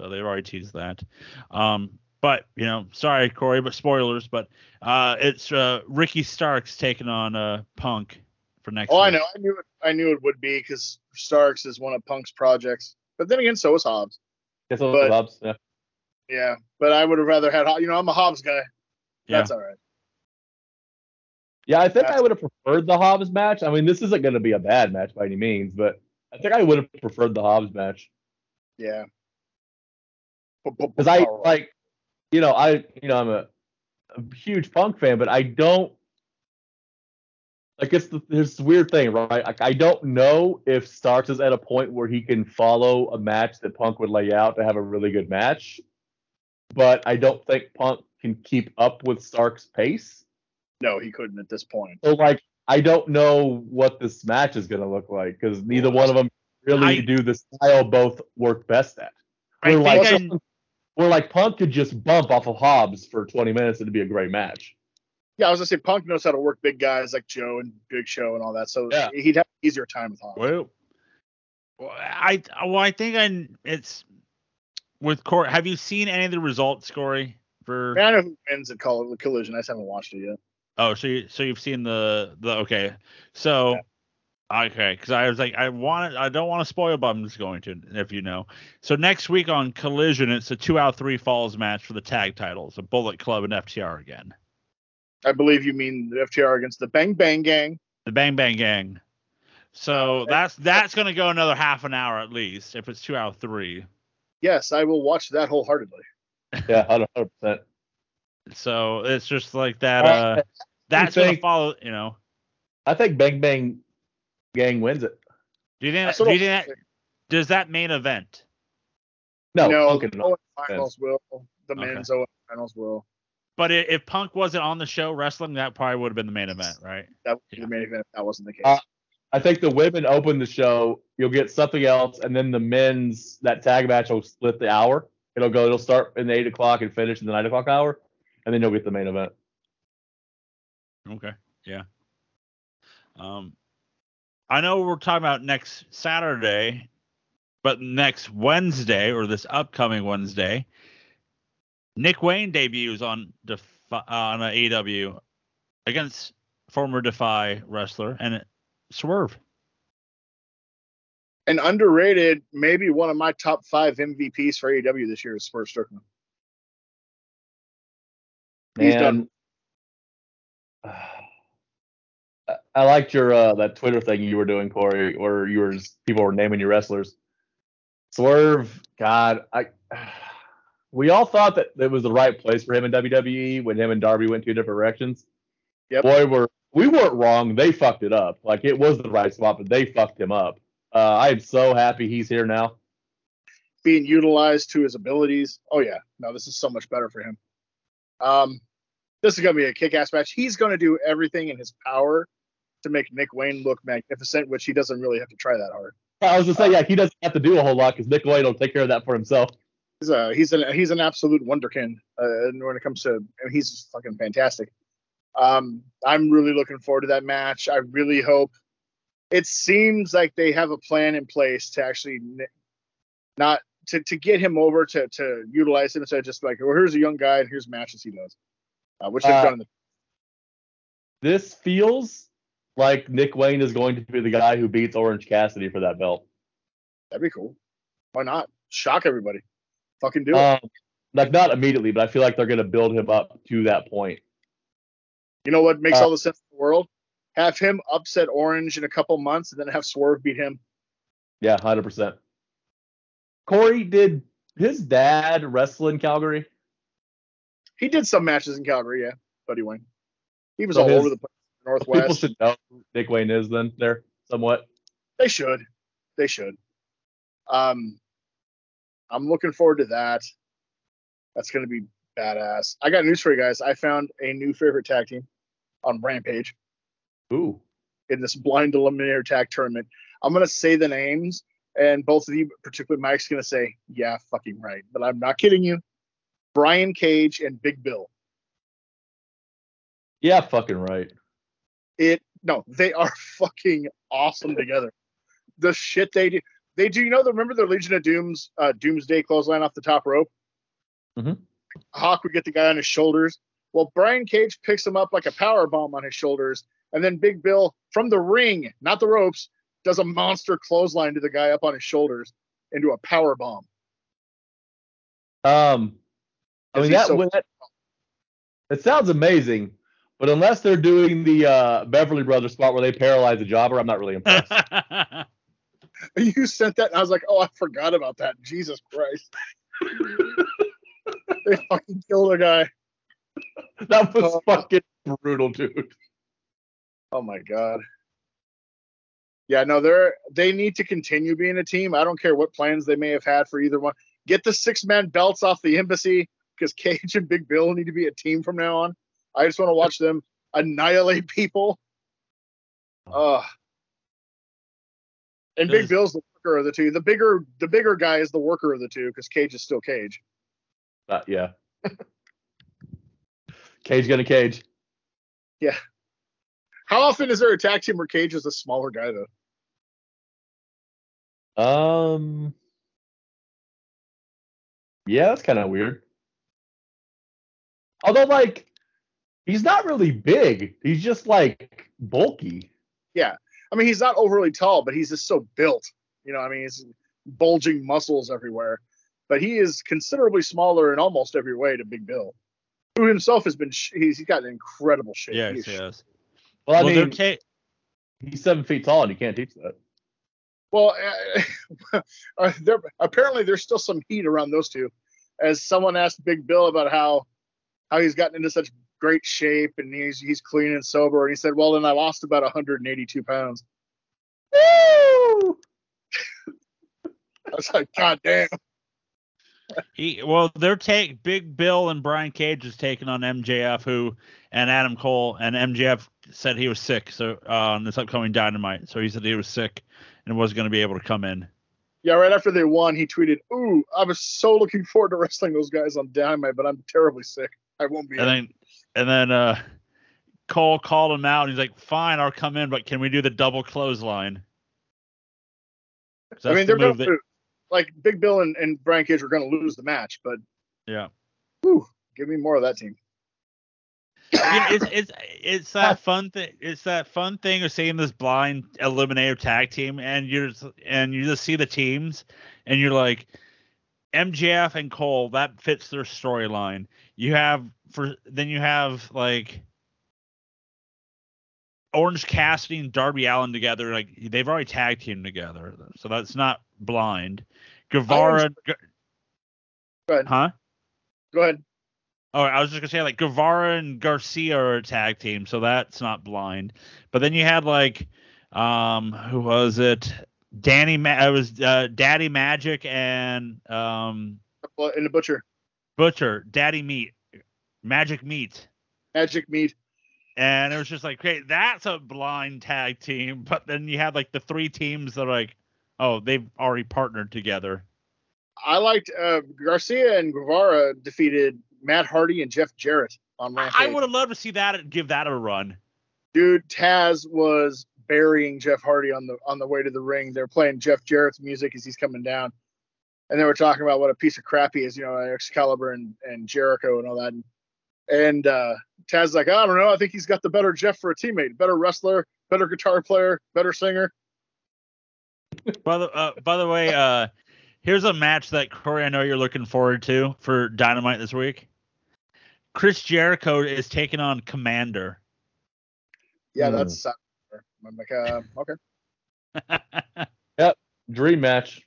So they've already teased that. Um, but you know, sorry Corey, but spoilers. But uh, it's uh, Ricky Starks taking on uh, Punk for next. Oh, I know. I knew it. I knew it would be because Starks is one of Punk's projects. But then again, so is Hobbs. What, But- Hobbs? Yeah. Yeah. But I would have rather had. You know, I'm a Hobbs guy. Yeah. That's all right. Yeah, I think I would have preferred the Hobbs match. I mean, this isn't going to be a bad match by any means, but I think I would have preferred the Hobbs match Yeah. because I like, you know, I, you know, I'm a, a huge Punk fan, but I don't. Like it's the, this weird thing, right? Like I don't know if Starks is at a point where he can follow a match that Punk would lay out to have a really good match, but I don't think Punk can keep up with Starks' pace. No, he couldn't at this point. So like I don't know what this match is gonna look like because neither one of them really I- do the style both work best at. We're like we're like Punk could just bump off of Hobbs for 20 minutes and it'd be a great match. Yeah, I was gonna say Punk knows how to work big guys like Joe and Big Show and all that, so Yeah. he'd have an easier time with Hobbs. Well, well, I well I think I it's with Corey. Have you seen any of the results, Corey? For I, mean, I know who wins at Call Collision. I just haven't watched it yet. Oh, so you so you've seen the the okay. So okay, because I was like I want I don't want to spoil, but I'm just going to if you know. So next week on Collision, it's a two out three falls match for the tag titles, a Bullet Club and FTR again. I believe you mean the FTR against the Bang Bang Gang. The Bang Bang Gang. So that's that's gonna go another half an hour at least if it's two out of three. Yes, I will watch that wholeheartedly. Yeah, 100. percent So it's just like that. Uh, that's gonna think- follow. You know. I think Bang Bang Gang wins it. Do you think? That, do you think that, does that main event? No, no, Punk and- Owen finals will. The Okay. men's Owen finals will. But i- if Punk wasn't on the show wrestling, that probably would have been the main event, right? That would be Yeah. the main event if that wasn't the case. Uh, I think the women open the show. You'll get something else, and then the men's that tag match will split the hour. It'll go. It'll start in the eight o'clock and finish in the nine o'clock hour, and then you'll get the main event. Okay. Yeah. Um, I know we're talking about next Saturday, but next Wednesday or this upcoming Wednesday, Nick Wayne debuts on Def- on AEW against former Defy wrestler and Swerve. And underrated, maybe one of my top five MVPs for AEW this year is Swerve Strickland. He's done. Man, I- I liked your uh, that Twitter thing you were doing, Corey, where you were just- people were naming your wrestlers. Swerve, God, I we all thought that it was the right place for him in WWE when him and Darby went two different directions. Yep. Boy, we're we weren't wrong. They fucked it up. Like it was the right spot, but they fucked him up. Uh, I am so happy he's here now. being utilized to his abilities. Oh yeah, no, this is so much better for him. Um, this is gonna be a kick-ass match. He's gonna do everything in his power to make Nick Wayne look magnificent, which he doesn't really have to try that hard. I was just saying, yeah, he doesn't have to do a whole lot because Nick Wayne will take care of that for himself. He's a he's an he's an absolute wonderkind uh, when it comes to. I mean, he's fucking fantastic. Um, I'm really looking forward to that match. I really hope. It seems like they have a plan in place to actually not to, to get him over to to utilize him instead of just like, well, here's a young guy and here's matches he does, uh, which they've Uh, done in the This feels like Nick Wayne is going to be the guy who beats Orange Cassidy for that belt. That'd be cool. Why not? Shock everybody. Fucking do it. Um, like not immediately, but I feel like they're going to build him up to that point. you know what makes uh, all the sense in the world? Have him upset Orange in a couple months and then have Swerve beat him. Yeah, hundred percent. Corey, did his dad wrestle in Calgary? He did some matches in Calgary, yeah, Buddy Wayne. He was So all his- over the place. Northwest. People should know who Nick Wayne is then there somewhat. They should. They should. Um, I'm looking forward to that. That's going to be badass. I got news for you guys. I found a new favorite tag team on Rampage Ooh, in this blind eliminator tag tournament. I'm going to say the names, and both of you, particularly Mike's, going to say, yeah, fucking right. But I'm not kidding you. Brian Cage and Big Bill. yeah, fucking right. It no, they are fucking awesome together. The shit they do, they do. You know, the remember the Legion of Doom's uh, Doomsday clothesline off the top rope. Mhm. Hawk would get the guy on his shoulders. Well, Brian Cage picks him up like a power bomb on his shoulders, and then Big Bill from the ring, not the ropes, does a monster clothesline to the guy up on his shoulders into a power bomb. Um, I mean that, so- when that it sounds amazing, but unless they're doing the uh, Beverly Brothers spot where they paralyze the jobber, I'm not really impressed. You sent that, and I was like, oh, I forgot about that. Jesus Christ. they fucking killed a guy. that was Uh, fucking brutal, dude. Oh my god. Yeah, no, they're they need to continue being a team. I don't care what plans they may have had for either one. Get the six man belts off the embassy because Cage and Big Bill need to be a team from now on. I just want to watch them annihilate people. Uh and Big Bill's the worker of the two. The bigger the bigger guy is the worker of the two because Cage is still Cage. Uh, yeah. Cage gonna cage. Yeah. How often is there a tag team where Cage is a smaller guy though? Um. Yeah, that's kind of weird. Although, like, he's not really big. He's just like bulky. I mean, he's not overly tall, but he's just so built. You know, I mean, he's bulging muscles everywhere. But he is considerably smaller in almost every way to Big Bill, who himself has been sh- he's, he's got an incredible shape. yes, He's- yes. Well, I well, they're mean, ta- he's seven feet tall, and you can't teach that. Well, uh, uh, there apparently there's still some heat around those two. As someone asked Big Bill about how how he's gotten into such great shape and he's he's clean and sober, and he said, "Well, then I lost about 182 pounds." Woo! I was like, "God damn!" He well, they're take Big Bill and Brian Cage is taking on MJF, who and Adam Cole, and MJF said he was sick, so uh, on this upcoming Dynamite, so he said he was sick and wasn't going to be able to come in. Yeah, right after they won, he tweeted, "Ooh, I was so looking forward to wrestling those guys on Dynamite, but I'm terribly sick. I won't be." And then and then uh Cole called him out and he's like, Fine, I'll come in, but can we do the double clothesline? I mean, they're the that- like Big Bill and, and Brian Cage were going to lose the match, but yeah. whew, give me more of that team. You know, it's it's it's that fun thing. It's that fun thing of seeing this blind eliminator tag team, and you're and you just see the teams, and you're like, MJF and Cole that fits their storyline. You have for then you have like Orange Cassidy and Darby Allin together. Like they've already tag teamed together, so that's not blind. Guevara, Go ahead. huh? Go ahead. Oh, I was just gonna say like Guevara and Garcia are a tag team, so that's not blind. But then you had like, um, who was it? Danny, Ma- it was uh, Daddy Magic and um In the Butcher, Butcher, Daddy Meat, Magic Meat, Magic Meat. and it was just like, great, that's a blind tag team. But then you had like the three teams that are like, oh, they've already partnered together. I liked uh, Garcia and Guevara defeated Matt Hardy and Jeff Jarrett on Rampage. I would have loved to see that and give that a run. Dude, Taz was burying Jeff Hardy on the on the way to the ring. They're playing Jeff Jarrett's music as he's coming down, and they were talking about what a piece of crap he is, you know, Excalibur and, and Jericho and all that. And, and uh, Taz's like, I don't know, I think he's got the better Jeff for a teammate, better wrestler, better guitar player, better singer. By the uh, by the way, uh, here's a match that Corey, I know you're looking forward to for Dynamite this week. Chris Jericho is taking on Komander. Yeah, Hmm. that's. Uh, I'm like, uh, okay, yep, Dream match.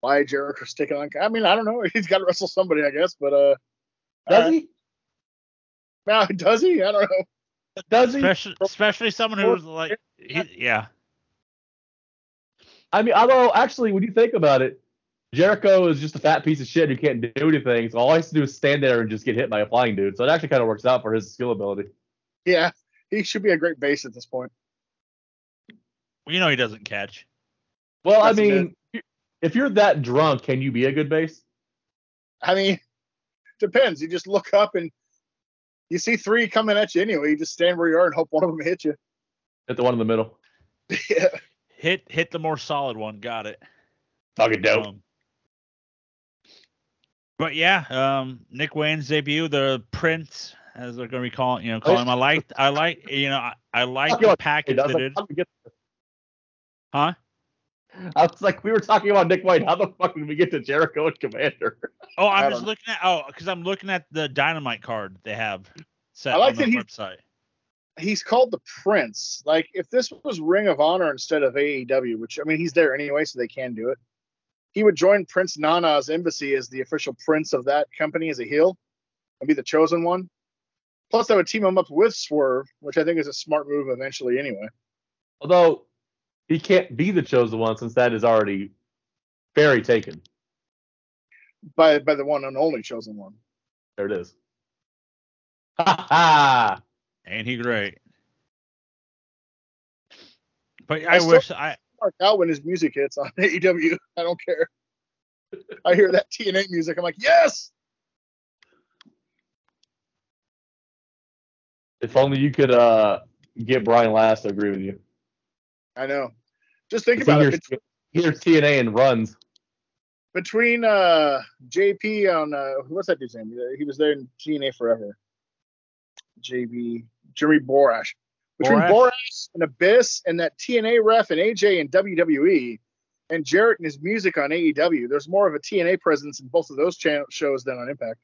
Why Jericho's taking on? I mean, I don't know. He's got to wrestle somebody, I guess, but uh, Does alright. he? now does he? I don't know. Does he? especially, especially someone who's like, he, yeah, I mean, although actually, when you think about it, Jericho is just a fat piece of shit who can't do anything. So all he has to do is stand there and just get hit by a flying dude. So it actually kind of works out for his skill ability. Yeah, he should be a great base at this point. you know he doesn't catch. Well, That's I a mean, if you're that drunk, can you be a good base? I mean, depends. You just look up and you see three coming at you anyway. You just stand where you are and hope one of them hits you. Hit the one in the middle. yeah. Hit hit the more solid one. Got it. Fucking dope. Um, but yeah, um, Nick Wayne's debut, the Prince, as they're going to be calling, you know, calling him. I like, I like, you know, I, I like the package that like, it, how did we get- huh? I was like, we were talking about Nick White. How the fuck did we get to Jericho and Komander? Oh, I I'm don't just looking at, oh, because I'm looking at the Dynamite card they have set I like on the that he's- website. He's called the Prince. Like, if this was Ring of Honor instead of AEW, which, I mean, he's there anyway, so they can do it, he would join Prince Nana's embassy as the official prince of that company as a heel and be the chosen one. Plus, I would team him up with Swerve, which I think is a smart move eventually anyway. Although he can't be the chosen one since that is already very taken. By by the one and only chosen one. There it is. Ha ha! Ain't he great? But I I, wish I, Mark out when his music hits on AEW. I don't care. I hear that TNA music. I'm like, yes. If only you could uh get Brian Last to agree with you. I know. Just think If he about it. hears, Bet- TNA and runs. Between uh, JP on uh, what's that dude's name? He was there in TNA forever. JB Jeremy Borash. Between Borash? Borash and Abyss and that TNA ref and AJ and WWE and Jarrett and his music on AEW, there's more of a TNA presence in both of those channel shows than on Impact.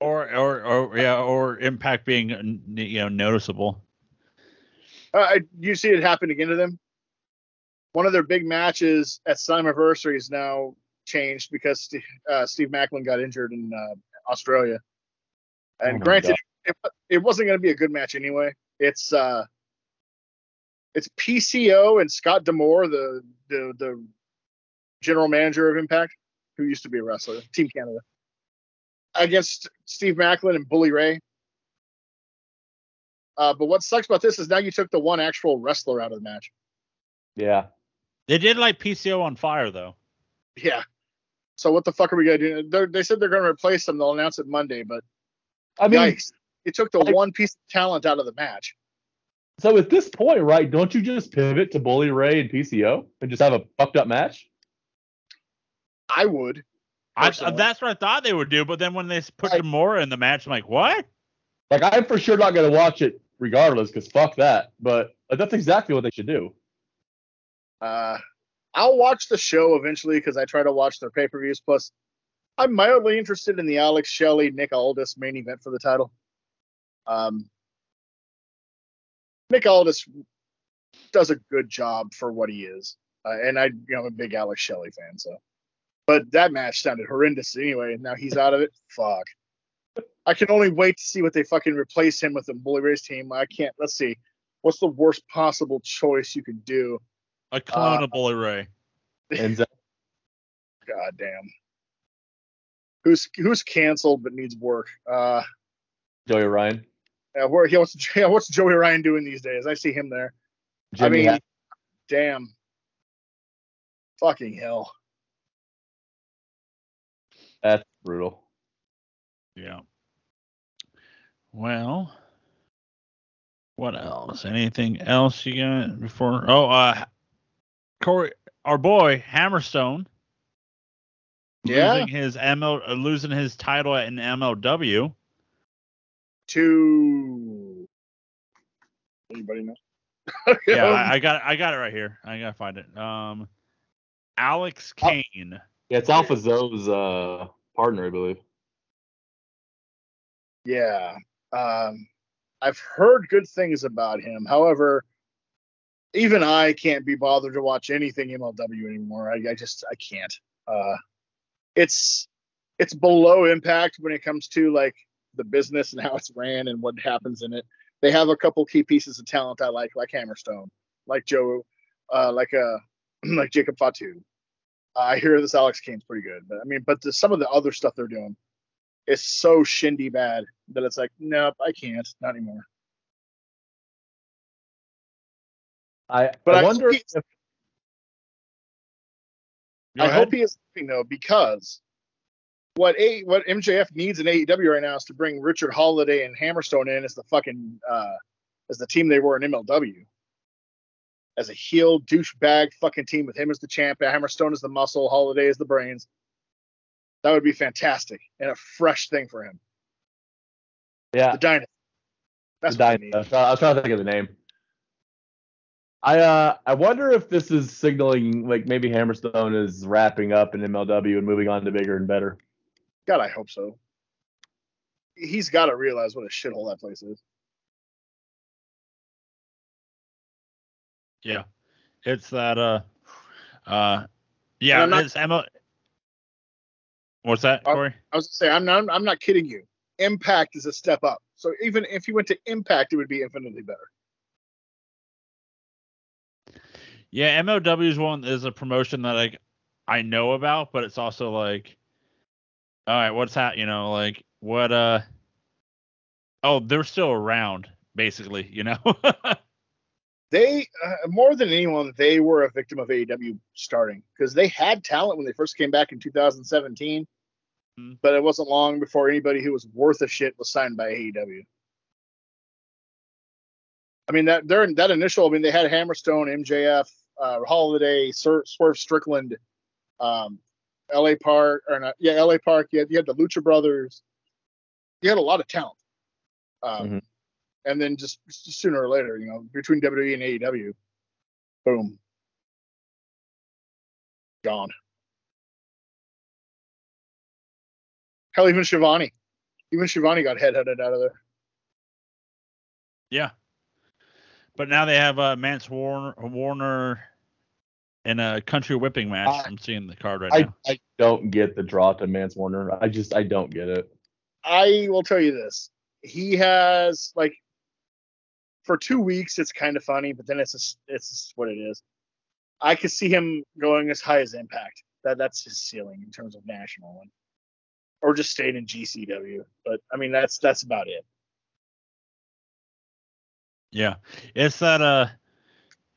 or, or, or, yeah, or Impact being, you know, noticeable. Uh, you see it happen again to them. One of their big matches at Slammiversary is now changed because Steve, uh, Steve Macklin got injured in uh, Australia. And Oh granted, it, it wasn't going to be a good match anyway. It's uh, it's PCO and Scott D'Amore, the, the the general manager of Impact, who used to be a wrestler, Team Canada, against Steve Macklin and Bully Ray. Uh, but what sucks about this is now you took the one actual wrestler out of the match. Yeah. They did light PCO on fire though. Yeah. So what the fuck are we gonna do? They're, they said they're gonna replace them. They'll announce it Monday, but I mean, yikes! It took the I- one piece of talent out of the match. so at this point, right? Don't you just pivot to Bully Ray and PCO and just have a fucked up match? I would. I, that's what I thought they would do, but then when they put Right. Demora in the match, I'm like, what? Like I'm for sure not gonna watch it regardless, because fuck that. But that's exactly what they should do. Uh, I'll watch the show eventually because I try to watch their pay per views. Plus, I'm mildly interested in the Alex Shelley Nick Aldis main event for the title. Um, Nick Aldis does a good job for what he is, uh, and I, you know, I'm a big Alex Shelley fan. So, but that match sounded horrendous anyway. And now he's out of it. Fuck. I can only wait to see what they fucking replace him with in Bully Ray's team. I can't. Let's see. What's the worst possible choice you could do? A clone Uh, of Bully Ray. And God damn. Who's who's canceled but needs work? Uh, Joey Ryan, yeah, where he what's yeah, what's Joey Ryan doing these days? I see him there. Jimmy. I mean, Ha- damn. Fucking hell. that's brutal. Yeah. Well, what else? Anything else you got before? Oh, uh, Corey, our boy Hammerstone. Yeah. Losing his ML, uh, losing his title in MLW. To anybody know? Yeah, I, I got, I got it right here. I gotta find it. Um, Alex. Kane. Yeah, it's Alpha Zoe's uh, partner, I believe. Yeah. Um, I've heard good things about him. However, even I can't be bothered to watch anything MLW anymore. I, I just I can't. Uh, it's it's below impact when it comes to like the business and how it's ran and what happens in it. They have a couple key pieces of talent I like, like Hammerstone, like Joe, uh, like uh, like Jacob Fatu. I hear this Alex Kane's pretty good, but I mean, but the, some of the other stuff they're doing is so shindy bad that it's like, nope, I can't, not anymore. I, But I I wonder if Go I ahead. hope he is leaving though, because what a what MJF needs in AEW right now is to bring Richard Holliday and Hammerstone in as the fucking uh as the team they were in MLW. As a heel douchebag fucking team with him as the champ, Hammerstone as the muscle, Holliday as the brains. That would be fantastic and a fresh thing for him. yeah, The dynasty. That's the what I Dyn- need. I was trying- I was trying to think of the name. I uh I wonder if this is signaling like maybe Hammerstone is wrapping up in MLW and moving on to bigger and better. God, I hope so. He's got to realize what a shithole that place is. Yeah, it's that. Uh, uh, yeah, I'm not- it's ML. What's that, Corey? I was gonna say, I'm not, I'm not kidding you. Impact is a step up. So even if you went to Impact, it would be infinitely better. Yeah, MLW is one is a promotion that like I know about, but it's also like, all right, what's that? You know, like what? Uh, oh, they're still around, basically. You know. They uh, more than anyone, they were a victim of AEW starting because they had talent when they first came back in 2017, Mhm. But it wasn't long before anybody who was worth a shit was signed by AEW. I mean that they're that initial. I mean they had Hammerstone, MJF, uh, Holliday, Sir, Swerve Strickland, um, L.A. Park, or not? Yeah, L.A. Park. You had, you had the Lucha Brothers. You had a lot of talent. Um, Mhm. And then just, just sooner or later, you know, between WWE and AEW, boom, gone. Hell, even Shivani, even Shivani got headhunted out of there. yeah. But now they have uh, Mance Warner, Warner in a country whipping match. Uh, I'm seeing the card right I, now. I don't get the draw to Mance Warner. I just I don't get it. I will tell you this: he has like for two weeks, it's kind of funny, but then it's just, it's just what it is. I could see him going as high as Impact. That that's his ceiling in terms of national one, or just stayed in GCW. But I mean, that's that's about it. Yeah, it's that uh,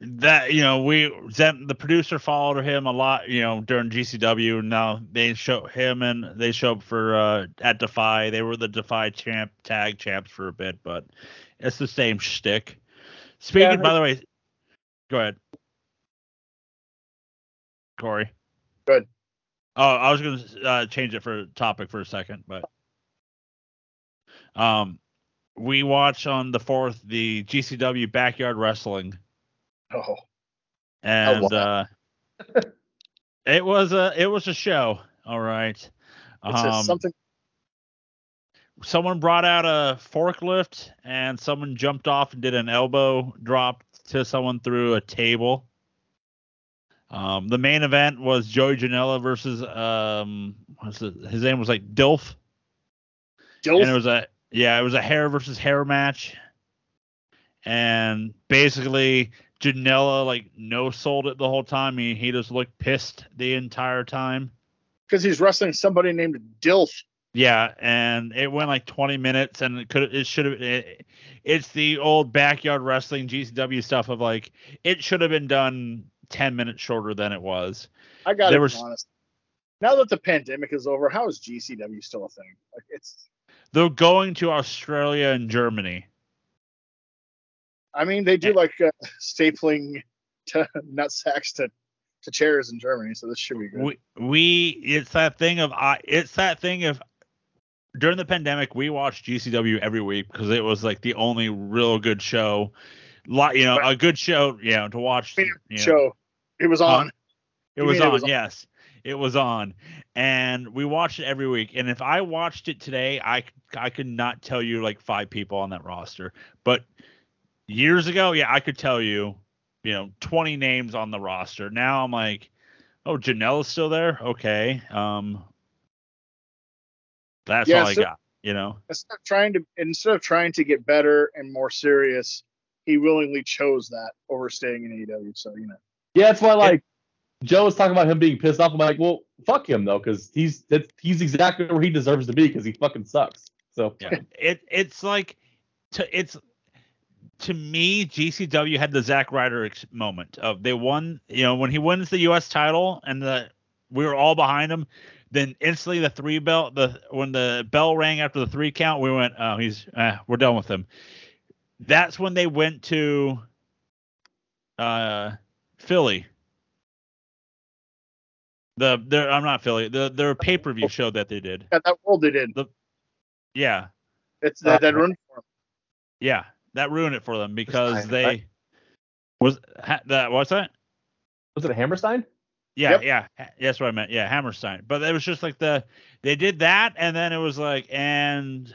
that you know we the producer followed him a lot you know during GCW now they show him and they show up for uh at Defy they were the Defy champ tag champs for a bit but it's the same shtick. Speaking Yeah, by the way, go ahead, Corey. Good. Oh, I was gonna uh, change it for topic for a second, but um, we watch on the fourth the GCW backyard wrestling Oh, and uh, it was a it was a show. All right. Um, something. someone brought out a forklift and someone jumped off and did an elbow drop to someone through a table. Um, the main event was Joey Janela versus um, what's it? His name was like Dilf, Dilf. and it was a yeah, it was a hair versus hair match, and basically Janela like no sold it the whole time. He he just looked pissed the entire time. Because he's wrestling somebody named Dilf. Yeah, and it went like 20 minutes, and it could it should have. It, it's the old backyard wrestling GCW stuff of like it should have been done 10 minutes shorter than it was. I got to be was- honest. Now that the pandemic is over, how is GCW still a thing? Like it's. Though going to Australia and Germany. I mean, they do like uh, stapling to nut sacks to to chairs in Germany, so this should be good. We we it's that thing of I it's that thing of during the pandemic we watched GCW every week because it was like the only real good show. Lot you know a good show you know to watch. I mean, you know. Show. It was on. It was mean it on, was on? yes. It was on. And we watched it every week. And if I watched it today, I I could not tell you like five people on that roster. But years ago, yeah, I could tell you, you know, 20 names on the roster. Now I'm like, oh, Janela's still there? Okay. Um That's Yeah, all I got, you know. Instead of trying to instead of trying to get better and more serious, he willingly chose that over staying in AEW. So you know. Yeah, that's why like Joe was talking about him being pissed off. I'm like, well, fuck him though, because he's that's, he's exactly where he deserves to be because he fucking sucks. So Yeah. it it's like to it's to me GCW had the Zack Ryder ex- moment of they won, you know, when he wins the US title and the we were all behind him, then instantly the three bell the when the bell rang after the three count, we went, oh, he's uh, we're done with him. That's when they went to uh Philly. The their I'm not Philly. The their pay-per-view show that they did. Yeah, that world they did. Yeah. It's that, that run for him. Yeah, that ruined it for them because Hammerstein, they right? was ha, that what's that? was it a Hammerstein? Yeah, Yep. yeah, that's what I meant. Yeah, Hammerstein. But it was just like the they did that, and then it was like, and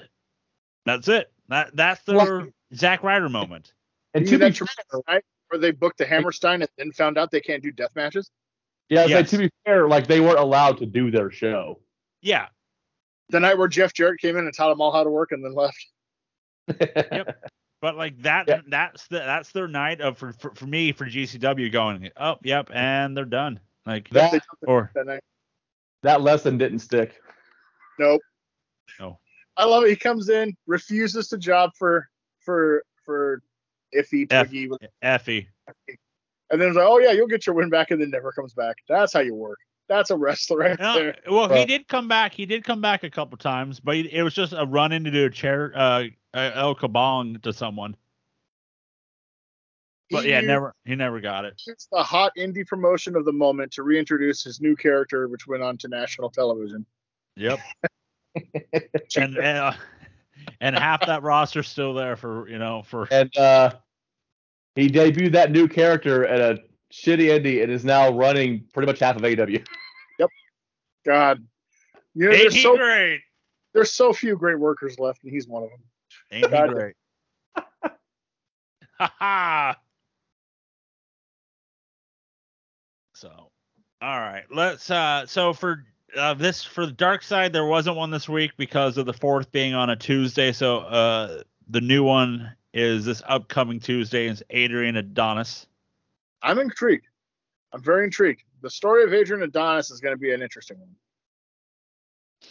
that's it. That that's their Well- Zack Ryder moment. And to be that tremendous night where they booked the Hammerstein and then found out they can't do death matches? yeah, I was like, to be fair, like they weren't allowed to do their show. Yeah, The night where Jeff Jarrett came in and taught them all how to work and then left. Yep. But like that Yeah. that's the that's their night of for, for for me for GCW going. Oh, yep, and they're done. Like That- They or that night. that lesson didn't stick. Nope. No. I love it. He comes in, refuses to job for for for iffy F- Twiggy, Effy. and then it's like, oh yeah, you'll get your win back, and then never comes back. That's how you work. That's a wrestler right No, there. well, he did come back. He did come back a couple times, but it was just a run into do a chair, uh, uh, El Kabong to someone. But He yeah, never. He never got it. It's the hot indie promotion of the moment to reintroduce his new character, which went on to national television. Yep. and and, uh, and half that roster's still there for you know for And uh, he debuted that new character at a shitty indie and is now running pretty much half of AEW. Yep. God, you know, ain't there's he so great? there's so few great workers left, and he's one of them. Ain't he great? Ha ha. So, all right, let's. uh So for uh, this for the dark side, there wasn't one this week because of the fourth being on a Tuesday. So uh the new one is this upcoming Tuesday. is Adrian Adonis. I'm intrigued. I'm very intrigued. The story of Adrian Adonis is going to be an interesting one.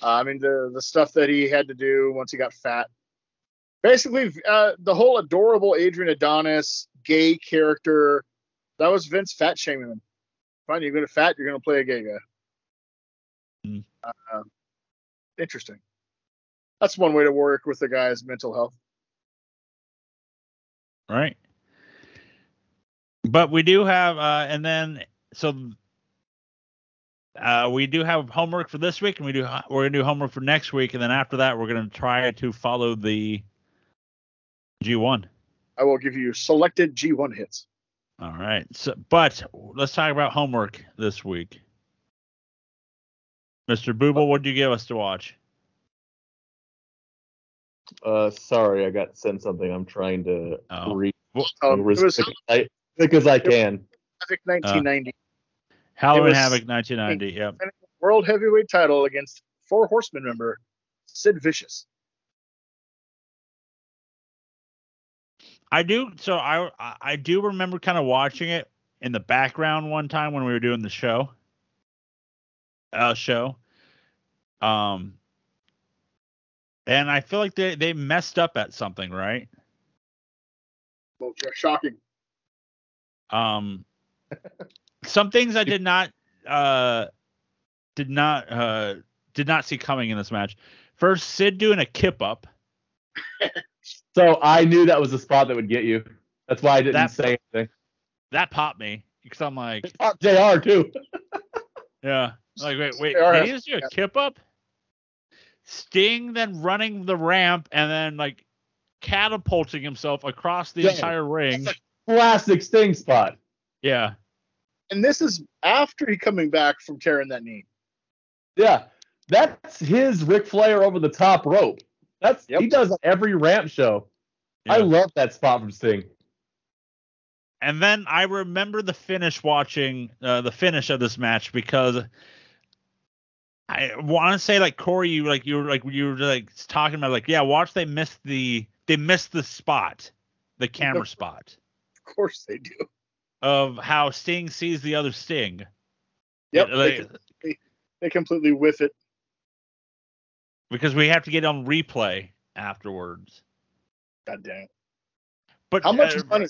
Uh, I mean, the the stuff that he had to do once he got fat. Basically, uh, the whole adorable Adrian Adonis gay character That was Vince fat shaming him. Fine, you're gonna fat, you're gonna play a gay guy. Uh, interesting. That's one way to work with the guy's mental health. right? But we do have, uh, and then so uh, we do have homework for this week, and we do we're gonna do homework for next week, and then after that, we're gonna try to follow the G1. I will give you selected G1 hits. All right. So, but let's talk about homework this week. Mr. Booble, what did you give us to watch? Uh, sorry, I got sent something. I'm trying to Oh. read Um, it as was quick as I- quick as I can. Havoc 1990 Halloween Havoc 1990. Yep. World Heavyweight Title against Four Horsemen member Sid Vicious. I do. So I I- I do remember kind of watching it in the background one time when we were doing the show. Uh, show. Um. And I feel like they they messed up at something, right? Well, shocking. Um, some things I did not uh did not uh did not see coming in this match. First, Sid doing a kip up. So I knew that was the spot that would get you. That's why I didn't That- say anything. That popped me because I'm like, Oh, Jr. too. yeah, like wait, wait, They are- did he just do a kip up? Sting then running the ramp and then like catapulting himself across the Yeah. entire ring. Classic Sting spot. Yeah, And this is after he coming back from tearing that knee. Yeah, that's his Ric Flair over the top rope. That's Yep. he does every ramp show. I love that spot from Sting. And then I remember the finish watching uh, the finish of this match because I want to say like Corey, you like you were like you were like talking about like yeah, watch they missed the they missed the spot, the camera spot Of course they do. of how Sting sees the other Sting. Yep. Like, they, they completely whiff it. because we have to get on replay afterwards. God damn it. But How much uh, money?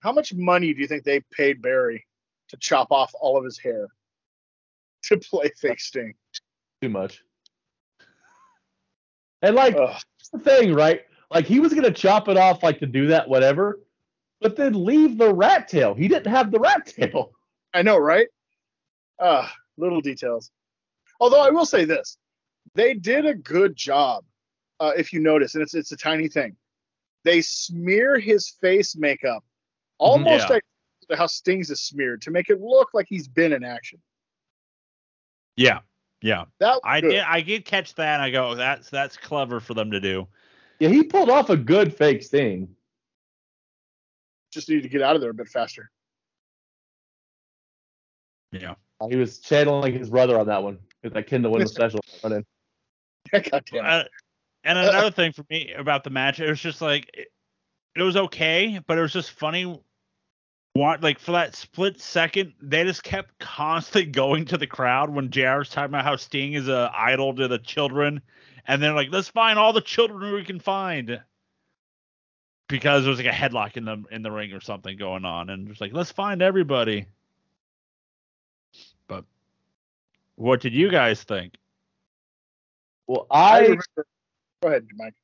How much money do you think they paid Barry to chop off all of his hair to play fake Sting? Too much. And like Ugh. the thing, right? Like he was gonna chop it off, like to do that, whatever, but then leave the rat tail. He didn't have the rat tail. I know, right? Uh, little details. Although I will say this, they did a good job. Uh, if you notice, and it's it's a tiny thing, they smear his face makeup almost Yeah. like how Sting's is smeared to make it look like he's been in action. Yeah, yeah, That I good. did I did catch that. and I go that's that's clever for them to do. Yeah, he pulled off a good fake Sting. Just need to get out of there a bit faster. Yeah. He was channeling his brother on that one. With that Kendall win the special. run in. God damn. Uh, and another thing for me about the match, it was just like it, it was okay, but it was just funny. What like for that split second, they just kept constantly going to the crowd when JR was talking about how Sting is a idol to the children, and they're like, let's find all the children we can find. Because there was like a headlock in the in the ring or something going on, and just like let's find everybody. But what did you guys think? Well, I I remember. Go ahead, Mike.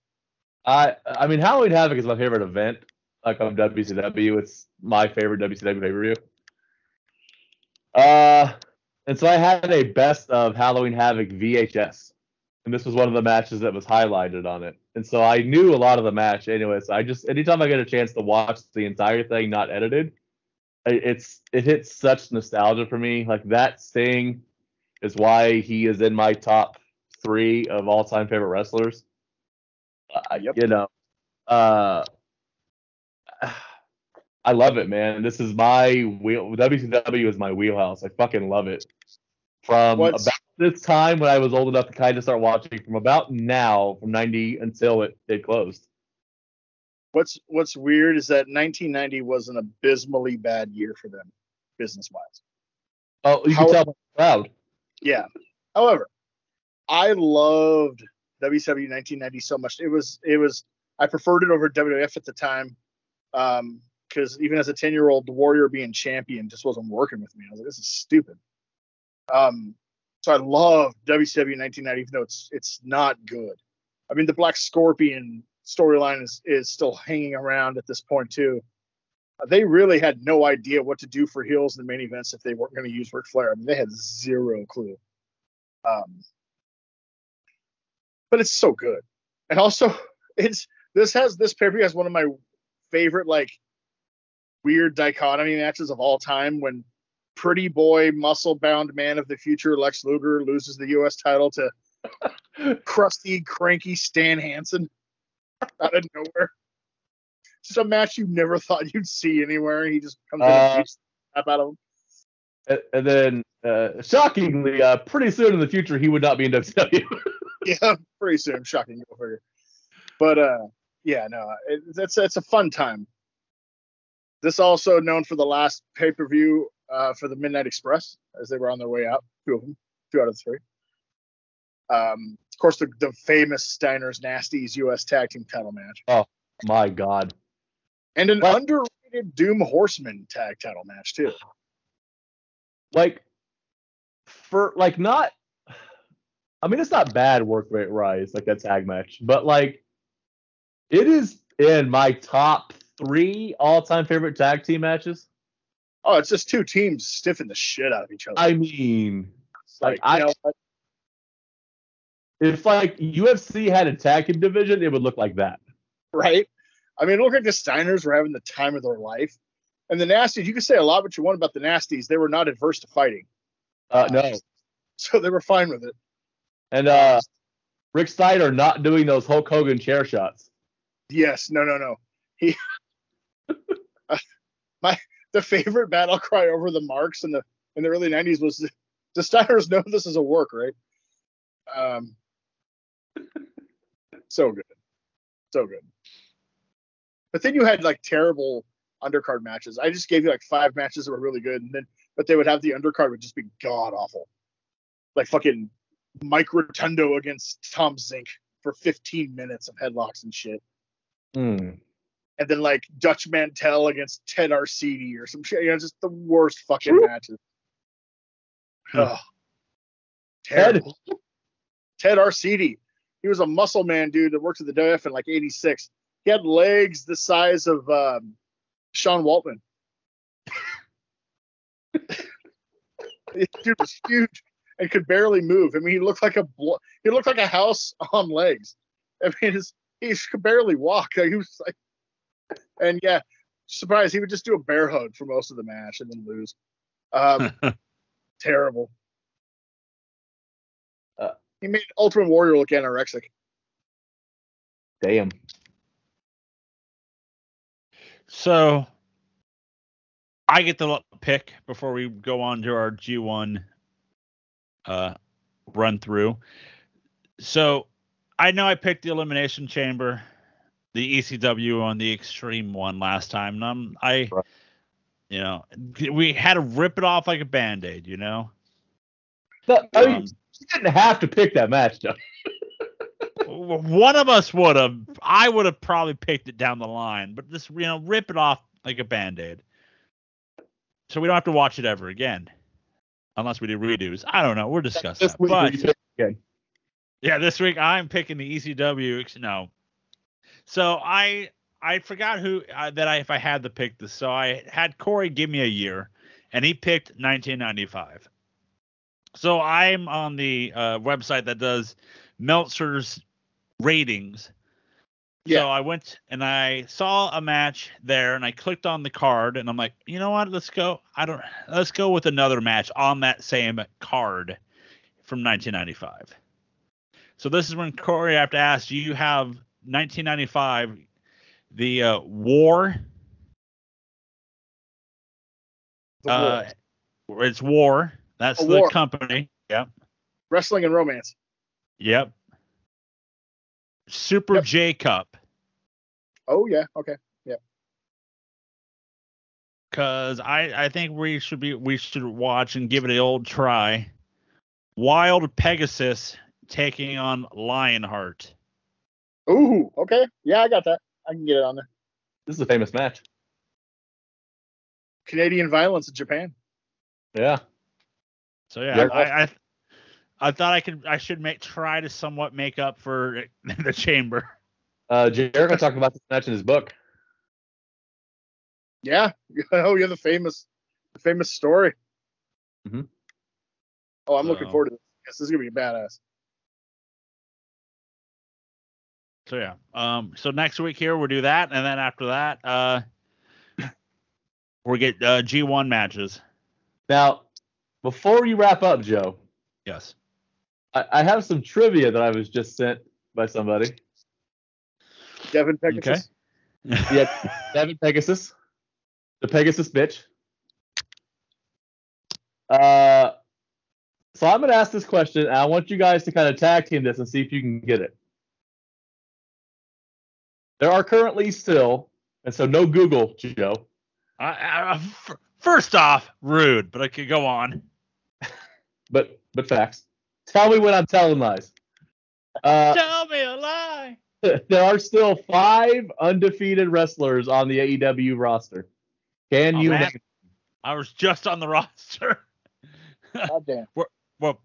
I I mean Halloween Havoc is my favorite event. Like on WCW, it's my favorite WCW pay per view. Uh, and so I had a best of Halloween Havoc VHS, and this was one of the matches that was highlighted on it. And so I knew a lot of the match, anyways. I just anytime I get a chance to watch the entire thing, not edited, it's it hits such nostalgia for me. Like that Sting is why he is in my top three of all time favorite wrestlers. Uh, Yep. You know, uh, I love it, man. This is my wheel. WCW is my wheelhouse. I fucking love it. From What's- about this time when I was old enough to kind of start watching, from about now, from '90 until it it closed. What's What's weird is that 1990 was an abysmally bad year for them, business wise. Oh, you How- can tell by the crowd. Yeah. However, I loved WCW 1990 so much. It was it was I preferred it over WWF at the time. Um, because even as a 10 year old, the Warrior being champion just wasn't working with me. I was like, this is stupid. Um, so I love WCW 1990, even though it's it's not good. I mean, the Black Scorpion storyline is is still hanging around at this point too. Uh, they really had no idea what to do for heels in the main events if they weren't going to use Ric Flair. I mean, they had zero clue. Um, but it's so good, and also it's this has this pay per view has one of my favorite like weird dichotomy matches of all time when pretty boy muscle bound man of the future Lex Luger loses the U.S. title to crusty cranky Stan Hansen out of nowhere. Just a match you never thought you'd see anywhere. He just comes in and Uh, beats the crap out of him. And, and then, uh, shockingly, uh, pretty soon in the future, he would not be in WWE. Yeah, pretty soon. Shocking, go figure. But uh, yeah, no, it, that's it's a fun time. This also known for the last pay per view uh, for the Midnight Express as they were on their way out. Two of them, two out of three. Um, of course, the, the famous Steiner's Nasties U.S. Tag Team Title match, Oh My God. and an Well- underrated Doom Horseman Tag Title match too. Like, for, like, not, I mean, it's not bad work rate rise, like that tag match, but, like, it is in my top three all time favorite tag team matches. Oh, it's just two teams stiffing the shit out of each other. I mean, It's like, I- you know, if, like, UFC had a tag team division, it would look like that. right? I mean, look at the Steiners were having the time of their life. And the Nasties, you can say a lot what you want about the Nasties. They were not adverse to fighting. Uh, no. So they were fine with it. And, uh, Rick Steiner not doing those Hulk Hogan chair shots. Yes, no, no, no. He my the favorite battle cry over the marks in the in the early '90s was the Steiners know this is a work, right? Um, so good, so good. But then you had like terrible undercard matches. I just gave you like five matches that were really good, and then but they would have the undercard would just be god awful, like fucking Mike Rotundo against Tom Zenk for 15 minutes of headlocks and shit Hmm. And then like Dutch Mantell against Ted Arcidi or some shit. You know, just the worst fucking True. matches. Hmm. Ugh. Ted. Ted Arcidi. He was a muscle man dude that worked at the WF in like '86. He had legs the size of um, Sean Waltman. This dude was huge and could barely move. I mean, he looked like a blo- he looked like a house on legs. I mean, his, he could barely walk. Like, he was like, and yeah, surprise, he would just do a bear hug for most of the match and then lose. Um, terrible. Uh, he made Ultimate Warrior look anorexic. Damn. So I get the pick before we go on to our G1 uh, run through. So I know I picked the Elimination Chamber, the ECW on the Extreme one last time. And I'm, I, Right. you know, we had to rip it off like a band aid, you know? No, I mean, Um, you didn't have to pick that match, though. one of us would have. I would have probably picked it down the line, but just you know, rip it off like a band aid. So we don't have to watch it ever again, unless we do redos. I don't know. We're discussing that. But yeah, this week I'm picking the ECW. No, so I I forgot who uh, that I if I had to pick this. So I had Corey give me a year, and he picked 1995. So I'm on the uh, website that does Meltzer's ratings. Yeah. So I went and I saw a match there, and I clicked on the card, and I'm like, you know what? Let's go. I don't. Let's go with another match on that same card from 1995. So this is when Corey, I have to ask, do you have 1995, the uh, War? The Uh, War. it's War. That's A the War. company. Yep. Wrestling and romance. Yep. Super Yep. J Cup. Oh yeah, okay. Yeah. Cause I, I think we should be we should watch and give it an old try. Wild Pegasus taking on Lionheart. Ooh, okay. Yeah, I got that. I can get it on there. This is a famous match. Canadian violence in Japan. Yeah. So yeah, Yeah. I, I I thought I could I should make try to somewhat make up for the chamber. Uh, Jericho talked about this match in his book. Yeah. Oh, yeah, the famous, the famous story. Mhm. Oh, I'm looking forward to this. This is gonna be badass. So yeah. Um. So next week here we'll do that, and then after that, uh, we'll get uh, G1 matches. Now, before you wrap up, Joe, Yes. I, I have some trivia that I was just sent by somebody. Devin Pegasus. Okay. Yeah, Devin Pegasus, the Pegasus bitch. Uh, so I'm gonna ask this question, and I want you guys to kind of tag team this and see if you can get it. There are currently still, and so no Google, Joe. I, I, f- first off, rude, but I could go on. but but facts. Tell me when I'm telling lies. Uh, Tell me a lie. there are still five undefeated wrestlers on the AEW roster. Can Oh, you man. name? I was just on the roster. God damn. Well,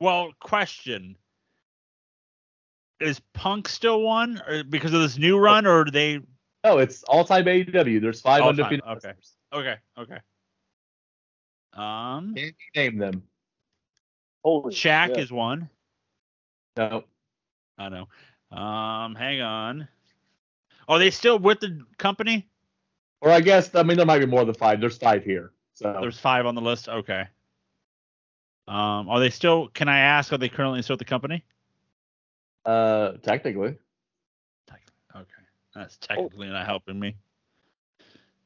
well, question: Is Punk still one or because of this new run, or do they? No, it's all-time AEW. There's five All-time, okay. wrestlers. Okay, okay. Um, Can you name them? Holy Shaq shit. is one. No. I know. Um, hang on. Are they still with the company? Or I guess I mean there might be more than five. There's five here. So There's five on the list. Okay. Um, are they still? Can I ask? Are they currently still with the company? Uh technically. Okay, that's technically not helping me.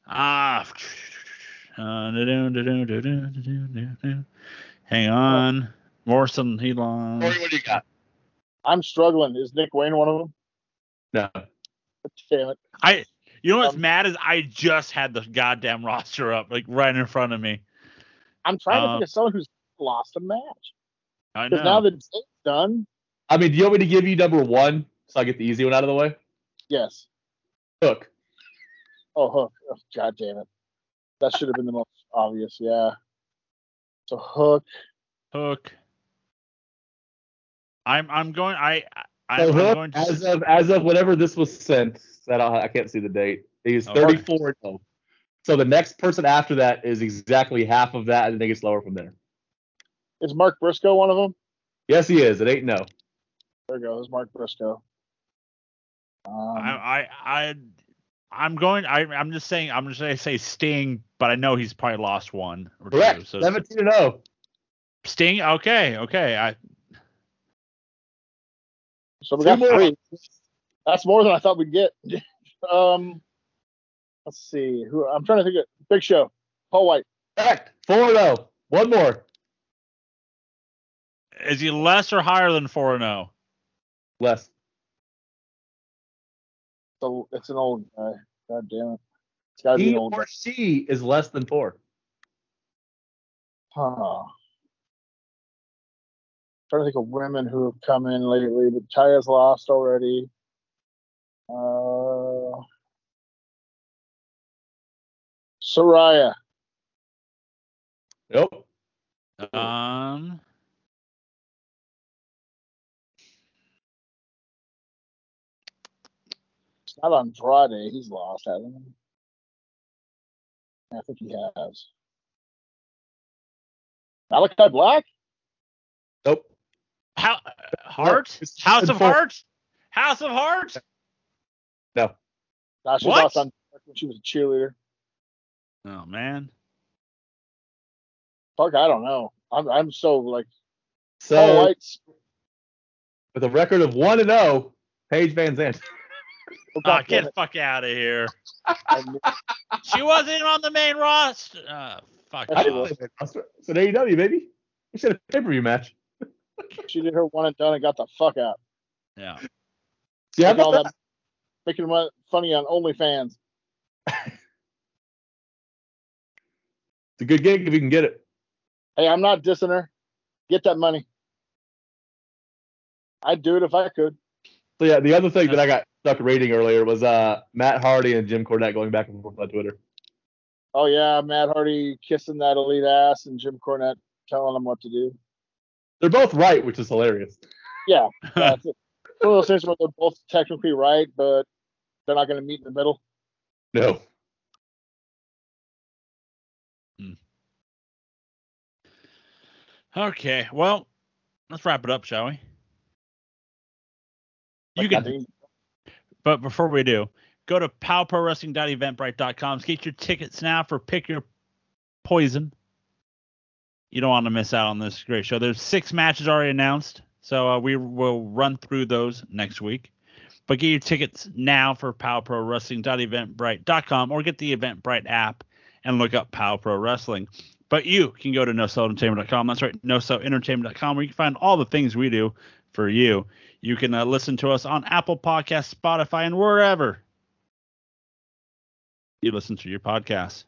Ah. Hang on. Morrison, he long. Corey, what do you got? I'm struggling. Is Nick Wayne one of them? No. Damn it. I. You know what's Um, mad is I just had the goddamn roster up like right in front of me. I'm trying to Um, think of someone who's lost a match. I know. Because now the date's done. I mean, do you want me to give you number one so I get the easy one out of the way? Yes. Hook. Oh, Hook. Oh, God damn it. That should have been the most obvious. Yeah. So Hook. Hook. I'm I'm going. I I So I'm Hook, going to. as of as of whenever this was sent, that I, I can't see the date. He's oh, Okay. 34 and 0. So the next person after that is exactly half of that, and then it gets lower from there. Is Mark Briscoe one of them? Yes, he is. It ain't no. There goes Mark Briscoe. Um, I I I I'm going. I I'm just saying. I'm just gonna say Sting, but I know he's probably lost one or two. Correct. So 17 and oh. 0. Sting. Okay. Okay. I so we got more. three. That's more than I thought we'd get. um, let's see. Who I'm trying to think of. Big Show. Paul White. Correct. 4 and 0. One more. is he less or higher than four and oh? zero? Less. So it's an old guy. God damn it. It's gotta be an old guy. or she is less than four. Huh. Trying to think of women who have come in lately, but Taya's lost already. Uh, Saraya. Nope. Um. Not Andrade. He's lost, hasn't he? I think he has. Malachi Black? Nope. How uh, Heart? it's House of four. Heart? House of Heart? No. Nah, she What? lost on when she was a cheerleader. Oh man. Fuck, I don't know. I'm I'm so like So Paul with a record of one and zero, Paige Van Zandt. Oh, God damn get the fuck out of here. She wasn't on the main roster. Uh, fuck Yes, I off. didn't play that. It's an AEW, baby. We should have a pay per view match. she did her one and done and got the fuck out. Yeah. See, how Making all about that, making mon- funny on OnlyFans. It's a good gig if you can get it. Hey, I'm not dissing her. Get that money. I'd do it if I could. So yeah, the other thing that I got stuck reading earlier was uh Matt Hardy and Jim Cornette going back and forth on Twitter. Oh yeah, Matt Hardy kissing that elite ass and Jim Cornette telling him what to do. They're both right, which is hilarious. Yeah, that's it. One of those things where they're both technically right, but they're not going to meet in the middle. No. okay, well, let's wrap it up, shall we? You Like, I can, think- but before we do, go to powprowrestling.eventbrite.com. Get your tickets now for Pick Your Poison. You don't want to miss out on this great show. There's six matches already announced, so uh, we will run through those next week. But get your tickets now for powprowrestling.eventbrite.com or get the Eventbrite app and look up Pow Pro Wrestling. But you can go to nosellentertainment.com. That's right, nosellentertainment.com, where you can find all the things we do for you. You can uh, listen to us on Apple Podcasts, Spotify, and wherever you listen to your podcasts.